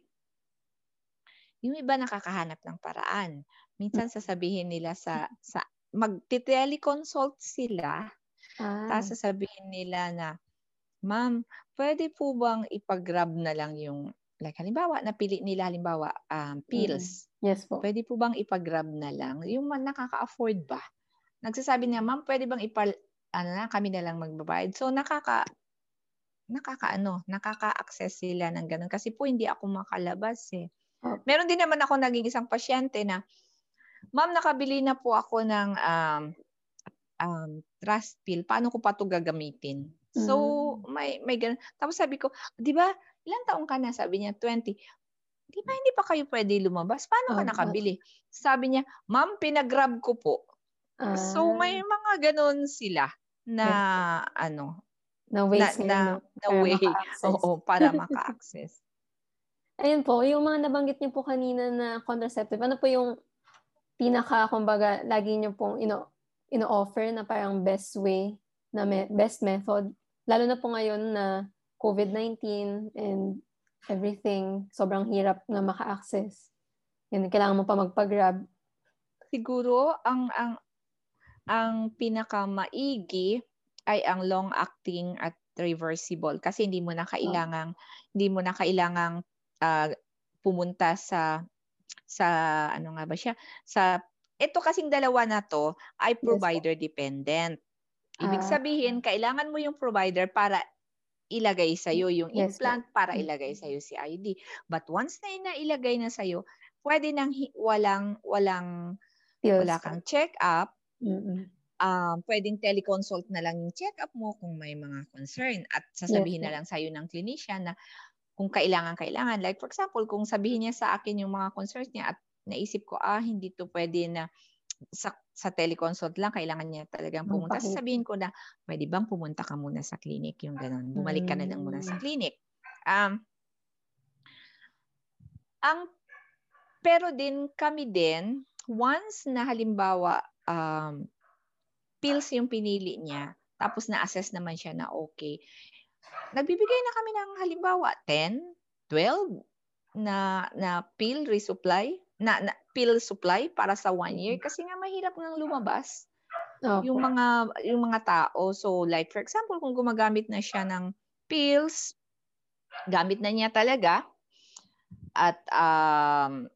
yung iba nakakahanap ng paraan. Minsan sasabihin nila sa sa magte-teleconsult sila, Ah, tapos sasabihin nila na, "Ma'am, pwede po bang ipag-grab na lang yung like halimbawa napili nila halimbawa um, pills. yes po. Pwede po bang ipag-grab na lang? Yung nakaka-afford ba? Nagsasabi niya, ma'am, pwede bang ipal, ano na, kami na lang magbabayad. So, nakaka, nakaka-ano, nakaka-access sila ng ganun. Kasi po, hindi ako makalabas eh. Opo. Meron din naman ako naging isang pasyente na, ma'am, nakabili na po ako ng um, um, trust pill. Paano ko pa to gagamitin? So, may, may ganun. Tapos sabi ko, di ba, ilang taong ka na? Sabi niya, 20 di ba hindi pa kayo pwede lumabas? Paano ka nakabili? Sabi niya, ma'am, pinag-grab ko po. Ah, So may mga ganun sila na ano, na na, ways na, no? na Para way. maka-access. Oo, para maka-access. Ayun po, yung mga nabanggit niyo po kanina na contraceptive, ano po yung pinaka, kumbaga, lagi niyo pong ino, ino-offer na parang best way, na me- best method? Lalo na po ngayon na COVID-19 and everything, sobrang hirap na maka-access. Yun, kailangan mo pa magpa-grab. Siguro ang ang ang pinakamaigi ay ang long acting at reversible kasi hindi mo na kailangang hindi mo na kailangang ah, pumunta sa sa ano nga ba siya? Sa ito kasing dalawa na to ay provider dependent. Ibig Ah. sabihin, kailangan mo yung provider para ilagay sa iyo yung Yes, implant para Mm. ilagay sa iyo si IUD. But once na nailagay na sa iyo, pwede nang walang walang Pills wala kang check-up, Mm-mm. um, pwedeng teleconsult na lang yung check-up mo kung may mga concern at sasabihin Yes, na lang sa iyo ng clinician na kung kailangan kailangan. Like for example, kung sabihin niya sa akin yung mga concerns niya at naisip ko ah hindi to pwede na sa sa teleconsult lang kailangan niya talagang pumunta. Sasabihin ko na pwede bang pumunta ka muna sa clinic yung ganun. Bumalik ka na lang muna sa Mm. clinic. Um ang pero din kami din once na halimbawa um pills yung pinili niya tapos na-assess naman siya na okay. Nagbibigay na kami ng halimbawa 10, 12 na na pill resupply na, na pill supply para sa one year kasi nga mahirap nang lumabas Opo. yung mga yung mga tao. So like for example, kung gumagamit na siya ng pills, gamit na niya talaga at um,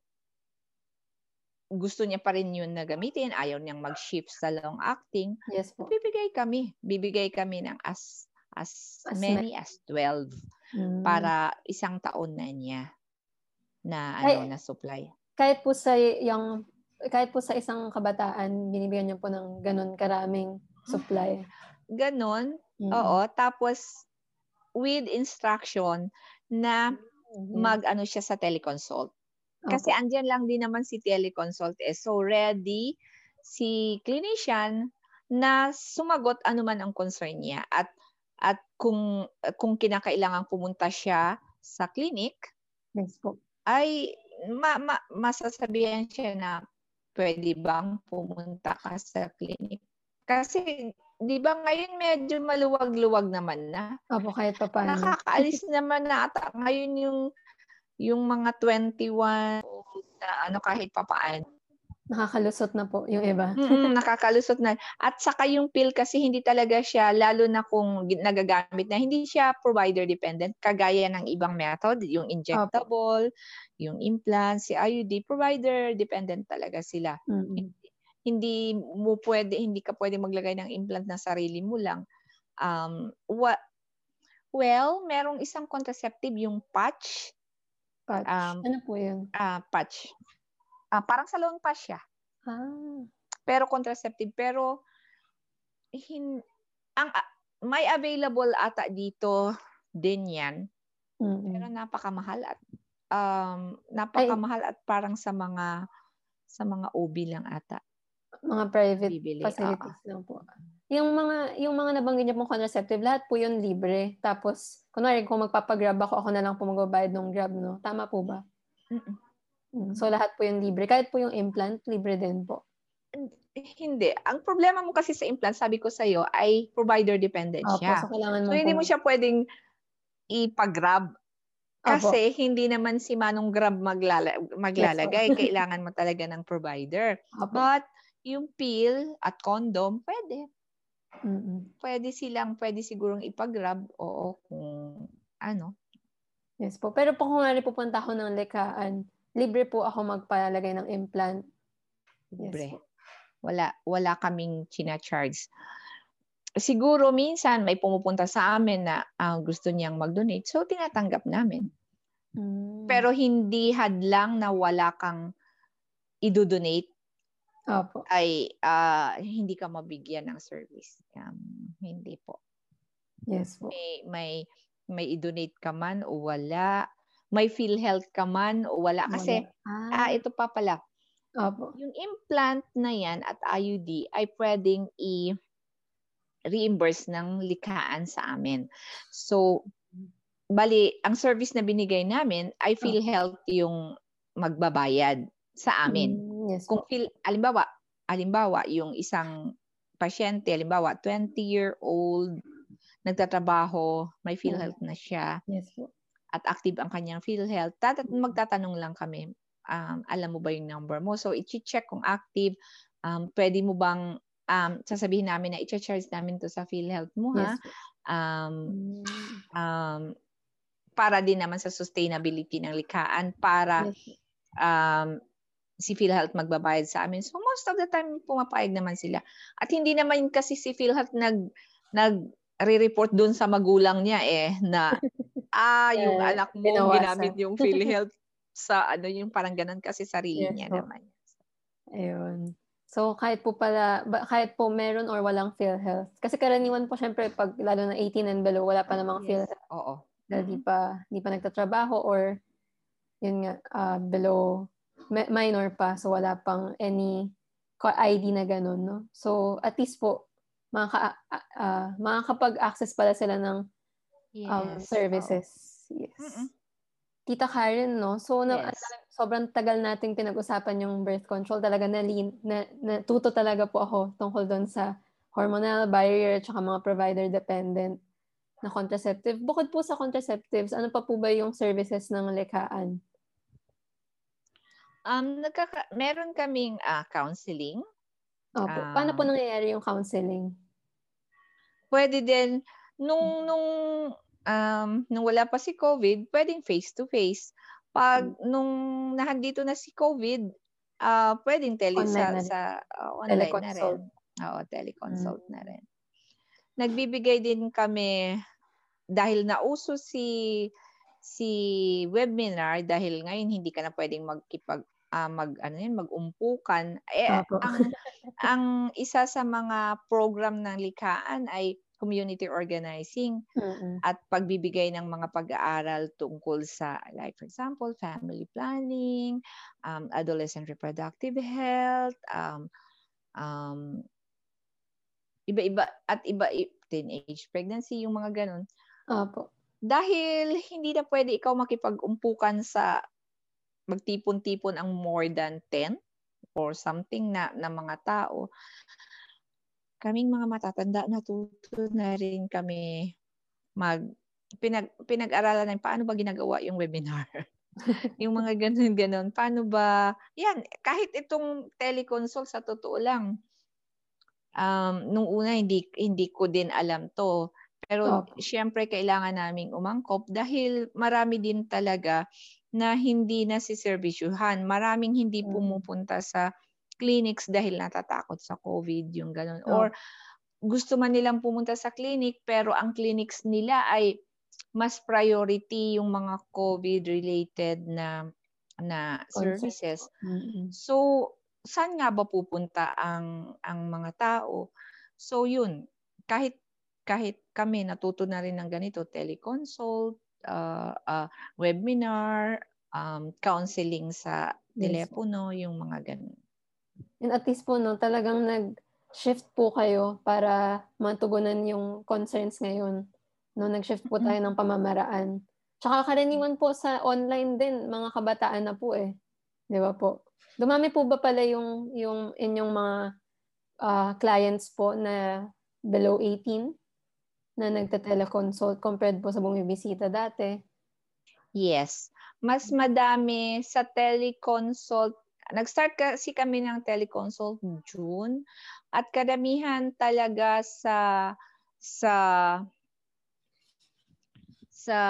gusto niya pa rin yun na gamitin, ayaw niyang mag-shift sa long acting, Yes po. bibigay kami, bibigay kami ng as as, As many as 12 Mm. para isang taon na niya na Ay, ano na supply. kahit po sa yung kahit po sa isang kabataan, binibigyan niyo po ng ganun karaming supply. Ganon, Mm-mm. oo. Tapos with instruction na Mhm. mag-ano siya sa teleconsult. Kasi Opo. andyan lang din naman si teleconsult eh. So ready si clinician na sumagot anuman ang concern niya at at kung kung kinakailangan pumunta siya sa clinic Yes po. ay ma, ma, masasabihan siya na pwede bang pumunta ka sa clinic. Kasi di ba ngayon medyo maluwag-luwag naman na. Opo, kahit pa paano. Nakakaalis naman na ata ngayon yung yung mga 21 old na ano kahit papaano. Nakakalusot na po yung iba. Mm, nakakalusot na. At saka yung pill kasi hindi talaga siya, lalo na kung nagagamit na, hindi siya provider dependent, kagaya ng ibang method, yung injectable, yung implant, si IUD, provider dependent talaga sila. Mm-mm. Hindi mo pwede, hindi ka pwede maglagay ng implant ng sarili mo lang. Um, what, well, merong isang contraceptive, yung patch, Patch. Um, ano po yun? ah patch. Ah, parang salon patch siya. Ah. pero contraceptive pero hin, ang ah, may available ata dito din yan Mm-mm. pero napakamahal at um napakamahal at parang sa mga sa mga OB lang ata Mga private bibili facilities lang po. Yung mga yung mga nabanggit niyo pong contraceptive, lahat po yun libre. Tapos, kunwari kung magpapagrab ako, ako na lang po magbabayad ng grab, no? Tama po ba? Mm-mm. Mm. So, lahat po yun libre. Kahit po yung implant, libre din po. hindi ang problema mo kasi sa implant sabi ko sa iyo ay provider dependent Opo, siya so kailangan mo so hindi po- mo siya pwedeng ipag-grab kasi hindi naman si Manong Grab maglala, maglalagay. Kailangan mo talaga ng provider. Opo. But yung pill at condom, pwede. Mm-mm. Pwede silang, pwede sigurong ipag-grab. Oo, kung ano. Yes po. Pero po kung nga pupunta ako ng likaan, libre po ako magpalagay ng implant. Yes Libre. po. Wala, wala kaming china-charge. Siguro minsan may pumupunta sa amin na ah, gusto niyang mag-donate. So, tinatanggap namin. Mm. Pero hindi hadlang na wala kang idodonate Opo. ay ah, hindi ka mabigyan ng service. Um, hindi po. Yes po. May, may, may i-donate ka man o wala. May PhilHealth ka man o wala. Kasi, ah, ah, ito pa pala. opo. Yung implant na yan at IUD ay pwedeng i- reimburse ng likaan sa amin. So, bali, ang service na binigay namin ay PhilHealth yung magbabayad sa amin. Mm, yes Kung. Phil, alimbawa, alimbawa, yung isang pasyente, alimbawa, 20-year-old, nagtatrabaho, may PhilHealth na siya, Yes po. at active ang kanyang PhilHealth, tat- magtatanong lang kami, um, alam mo ba yung number mo? So, i-check kung active. Um, pwede mo bang, um, sasabihin namin na i-charge namin to sa PhilHealth mo, ha? Yes po. Um, Mm, um, para din naman sa sustainability ng likaan, para yes um, si PhilHealth magbabayad sa amin. So most of the time pumapayag naman sila. At hindi naman kasi si PhilHealth nag nag re-report doon sa magulang niya eh na ah yung yeah, anak mo binawasan. ginamit yung PhilHealth sa ano yung parang ganun kasi sarili yes, niya so. naman. Ayun. So kahit po pala kahit po meron or walang PhilHealth kasi karaniwan po syempre pag lalo na 18 and below wala pa namang yes. PhilHealth. Oo. Dahil mm-hmm. di pa di pa nagtatrabaho or yun nga uh, below minor pa so wala pang any ID na ganun no. So at least po makaka uh, makakapag-access pala sila ng um, yes. services. Oh. Yes. Mm-mm. Tita Karen, no? So, na, yes. sobrang tagal nating pinag-usapan yung birth control. Talaga na, na, natuto talaga po ako tungkol doon sa hormonal barrier at mga provider-dependent na contraceptive. Bukod po sa contraceptives, ano pa po ba yung services ng likaan? Um, nagkaka- meron kaming uh, counseling. Opo. Um, Paano po nangyayari yung counseling? Pwede din, nung, nung um, nung wala pa si COVID, pwedeng face-to-face. Pag hmm. nung nahandito na si COVID, uh, pwedeng tele online sa, sa uh, online na rin. Oo, teleconsult hmm. na rin. Nagbibigay din kami dahil nauso si si webinar dahil ngayon hindi ka na pwedeng magkipag uh, mag ano yun mag-umpukan eh Apo. ang ang isa sa mga program ng likaan ay community organizing mm-hmm. at pagbibigay ng mga pag-aaral tungkol sa like for example family planning um, adolescent reproductive health um, um, iba-iba at iba teenage pregnancy yung mga ganun Opo. dahil hindi na pwede ikaw makipag-umpukan sa magtipon-tipon ang more than 10 or something na na mga tao kaming mga matatanda natuto na rin kami mag pinag pinag-aralan ng paano ba ginagawa yung webinar. yung mga ganun ganun. Paano ba yan kahit itong teleconsult sa totoo lang um nung una hindi hindi ko din alam to. Pero oh. siyempre kailangan naming umangkop dahil marami din talaga na hindi na si servisyuhan. Maraming hindi hmm. pumupunta sa clinics dahil natatakot sa COVID, yung ganun. Oh. Or gusto man nilang pumunta sa clinic pero ang clinics nila ay mas priority yung mga COVID-related na na services. Mm-hmm. So, saan nga ba pupunta ang ang mga tao? So, yun. Kahit kahit kami natuto na rin ng ganito, teleconsult, uh, uh, webinar, um, counseling sa telepono, yes. yung mga ganun. And at least po, no, talagang nag-shift po kayo para matugunan yung concerns ngayon. No, nag-shift po tayo ng pamamaraan. Tsaka karaniwan po sa online din, mga kabataan na po eh. Di ba po? Dumami po ba pala yung, yung inyong mga uh, clients po na below 18 na nagte-teleconsult compared po sa bumibisita dati? Yes. Mas madami sa teleconsult Nag-start kasi kami ng teleconsult June at kadamihan talaga sa sa sa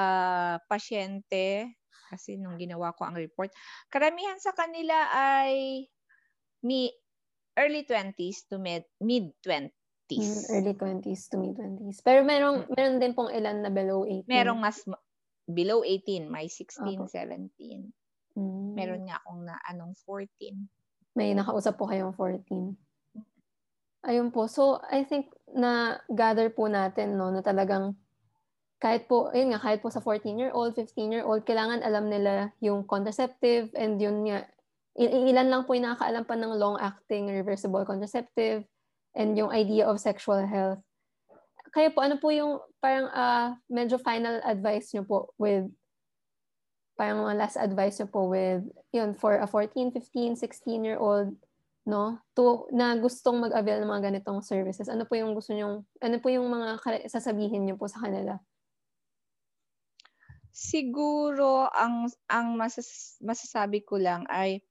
pasyente kasi nung ginawa ko ang report, karamihan sa kanila ay mi early 20s to mid mid 20s. Mm, early 20s to mid 20s. Pero merong mm. meron din pong ilan na below 18. Merong mas below 18, may 16, okay. 17. Mm. Meron nga akong na anong 14. May nakausap po kayong 14. Ayun po. So, I think na gather po natin no na talagang kahit po, ayun nga, kahit po sa 14-year-old, 15-year-old, kailangan alam nila yung contraceptive and yun nga, ilan lang po yung nakakaalam pa ng long-acting reversible contraceptive and yung idea of sexual health. Kaya po, ano po yung parang uh, medyo final advice nyo po with parang mga last advice nyo po with, yun, for a 14, 15, 16-year-old, no, to, na gustong mag-avail ng mga ganitong services, ano po yung gusto nyo, ano po yung mga sasabihin nyo po sa kanila? Siguro, ang, ang masas, masasabi ko lang ay,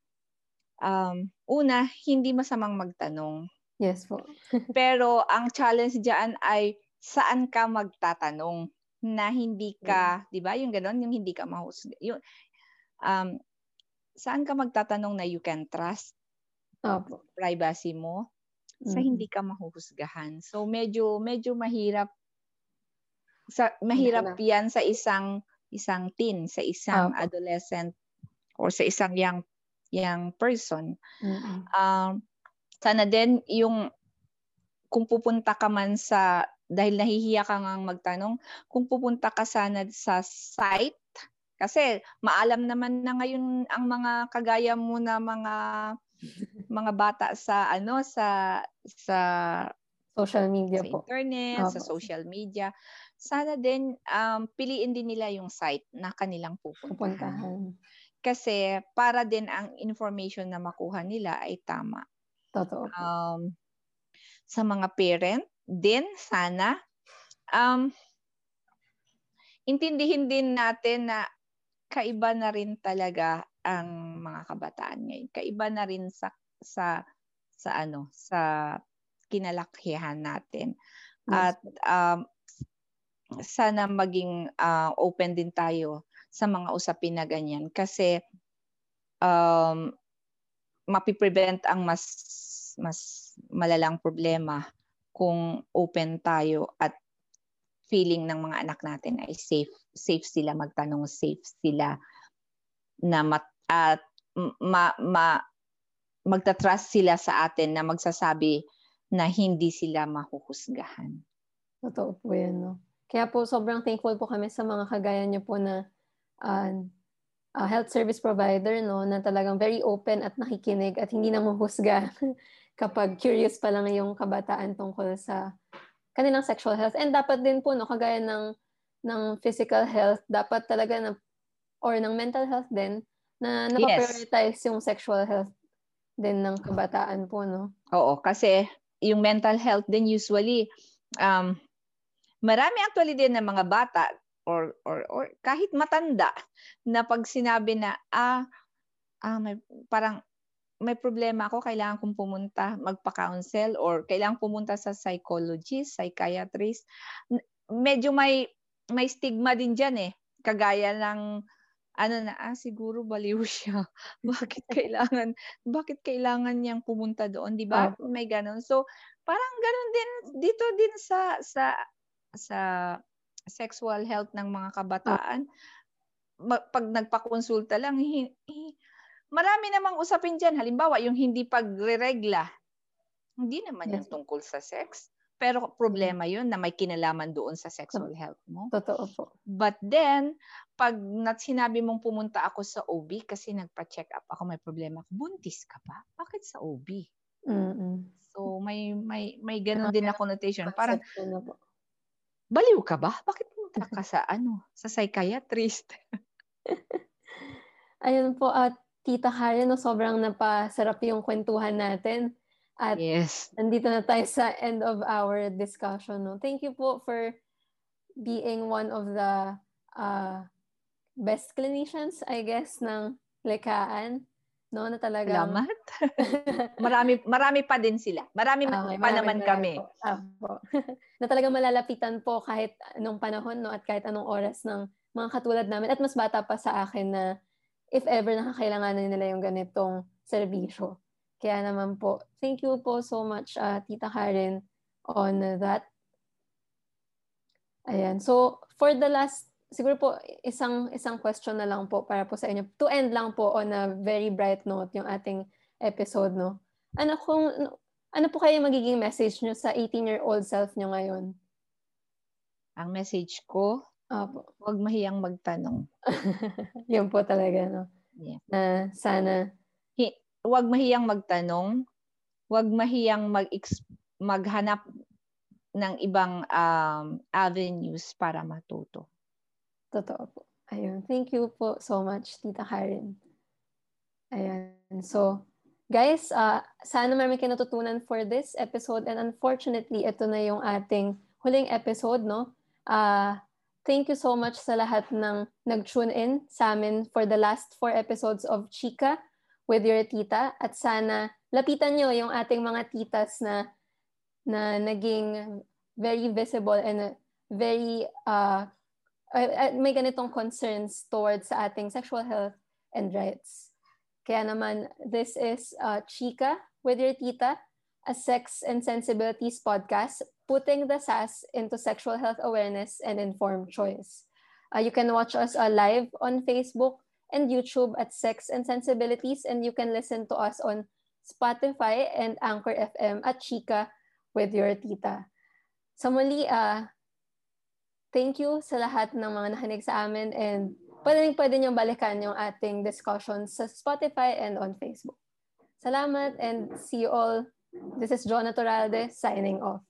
um, una, hindi masamang magtanong. Yes po. Pero ang challenge diyan ay saan ka magtatanong na hindi ka, mm. 'di ba? Yung gano'n, yung hindi ka mahusga. Yung um saan ka magtatanong na you can trust Opo. privacy mo sa hindi ka mahuhusgahan. So medyo medyo mahirap sa mahirap 'yan sa isang isang teen, sa isang Opo. adolescent or sa isang young young person. Mm-mm. Um sana din yung kung pupunta ka man sa dahil nahihiya ka ngang magtanong, kung pupunta ka sana sa site kasi maalam naman na ngayon ang mga kagaya mo na mga mga bata sa ano sa sa Social media sa po. internet, sa Opo. social media. Sana din um, piliin din nila yung site na kanilang pupuntahan. Pupuntahan. Kasi para din ang information na makuha nila ay tama. Totoo. Um, sa mga parent din sana um, intindihin din natin na kaiba na rin talaga ang mga kabataan ngayon. Kaiba na rin sa sa sa ano, sa kinalakihan natin. Yes At um, sana maging ah, open din tayo sa mga usapin na ganyan kasi um, mapiprevent ang mas mas malalang problema kung open tayo at feeling ng mga anak natin ay safe safe sila magtanong safe sila na mat, at ma, ma, magta-trust sila sa atin na magsasabi na hindi sila mahuhusgahan. Totoo po yan, no? Kaya po sobrang thankful po kami sa mga kagaya niyo po na ah, ah, health service provider, no? Na talagang very open at nakikinig at hindi nanguhusga kapag curious pa lang yung kabataan tungkol sa kanilang sexual health. And dapat din po, no? Kagaya ng, ng physical health, dapat talaga na or ng mental health din na Yes. napaprioritize yung sexual health din ng kabataan po, no? Oo, kasi yung mental health din usually um marami actually din ng mga bata or or or kahit matanda na pag sinabi na ah, ah may parang may problema ako, kailangan kong pumunta magpa-counsel or kailangan pumunta sa psychologist, psychiatrist. Medyo may may stigma din diyan eh. Kagaya ng ano na ah siguro baliw siya. Bakit kailangan bakit kailangan niyang pumunta doon, 'di ba? May ganun. So, parang ganun din dito din sa sa sa sexual health ng mga kabataan. Ma- pag nagpakonsulta lang, hi- hi- marami namang usapin diyan. Halimbawa, yung hindi pagreregla. Hindi naman Yes. tungkol sa sex. Pero problema yun na may kinalaman doon sa sexual health mo. Totoo po. But then, pag nat sinabi mong pumunta ako sa OB kasi nagpa-check up ako, may problema ako, buntis ka ba? Bakit sa OB? Mm-mm. So, may may may ganun din na connotation. Parang, baliw ka ba? Bakit pumunta ka sa ano, sa psychiatrist? Ayun po, at Tita Karen, no, sobrang napasarap yung kwentuhan natin. At Yes. nandito na tayo sa end of our discussion. No? Thank you po for being one of the uh, best clinicians, I guess, ng likaan. No, na talagang... Salamat. marami marami pa din sila. Marami Okay, pa naman marami kami. Po. Ah, po. na talagang malalapitan po kahit anong panahon no, at kahit anong oras ng mga katulad namin. At mas bata pa sa akin na if ever nakakailanganan nila yung ganitong serbisyo. Kaya naman po, thank you po so much, uh, Tita Karen, on that. Ayan. So, for the last, siguro po, isang, isang question na lang po para po sa inyo. To end lang po on a very bright note yung ating episode, no? Ano kung, ano po kayo magiging message nyo sa 18-year-old self nyo ngayon? Ang message ko, Opo. huwag mahiyang magtanong. Yun po talaga, no? Yeah. Na sana, Huwag mahiyang magtanong, huwag mahiyang mag maghanap ng ibang um, avenues para matuto. totoo po. Ayun. Thank you po so much, Tita Karen. Ayan. So, guys, uh, sana marami kayo natutunan for this episode and unfortunately, ito na yung ating huling episode, no? Uh, thank you so much sa lahat ng nag-tune in sa amin for the last four episodes of Chika with your tita at sana lapitan nyo yung ating mga titas na na naging very visible and very uh, uh, may ganitong concerns towards sa ating sexual health and rights. Kaya naman, this is uh, Chika with your tita, a sex and sensibilities podcast, putting the sass into sexual health awareness and informed choice. Uh, you can watch us uh, live on Facebook and YouTube at Sex and Sensibilities, and you can listen to us on Spotify and Anchor FM at Chika with your tita. So muli, uh, thank you sa lahat ng mga nakinig sa amin and pwede pwede nyo balikan yung ating discussions sa Spotify and on Facebook. Salamat and see you all. This is Jonah Toralde signing off.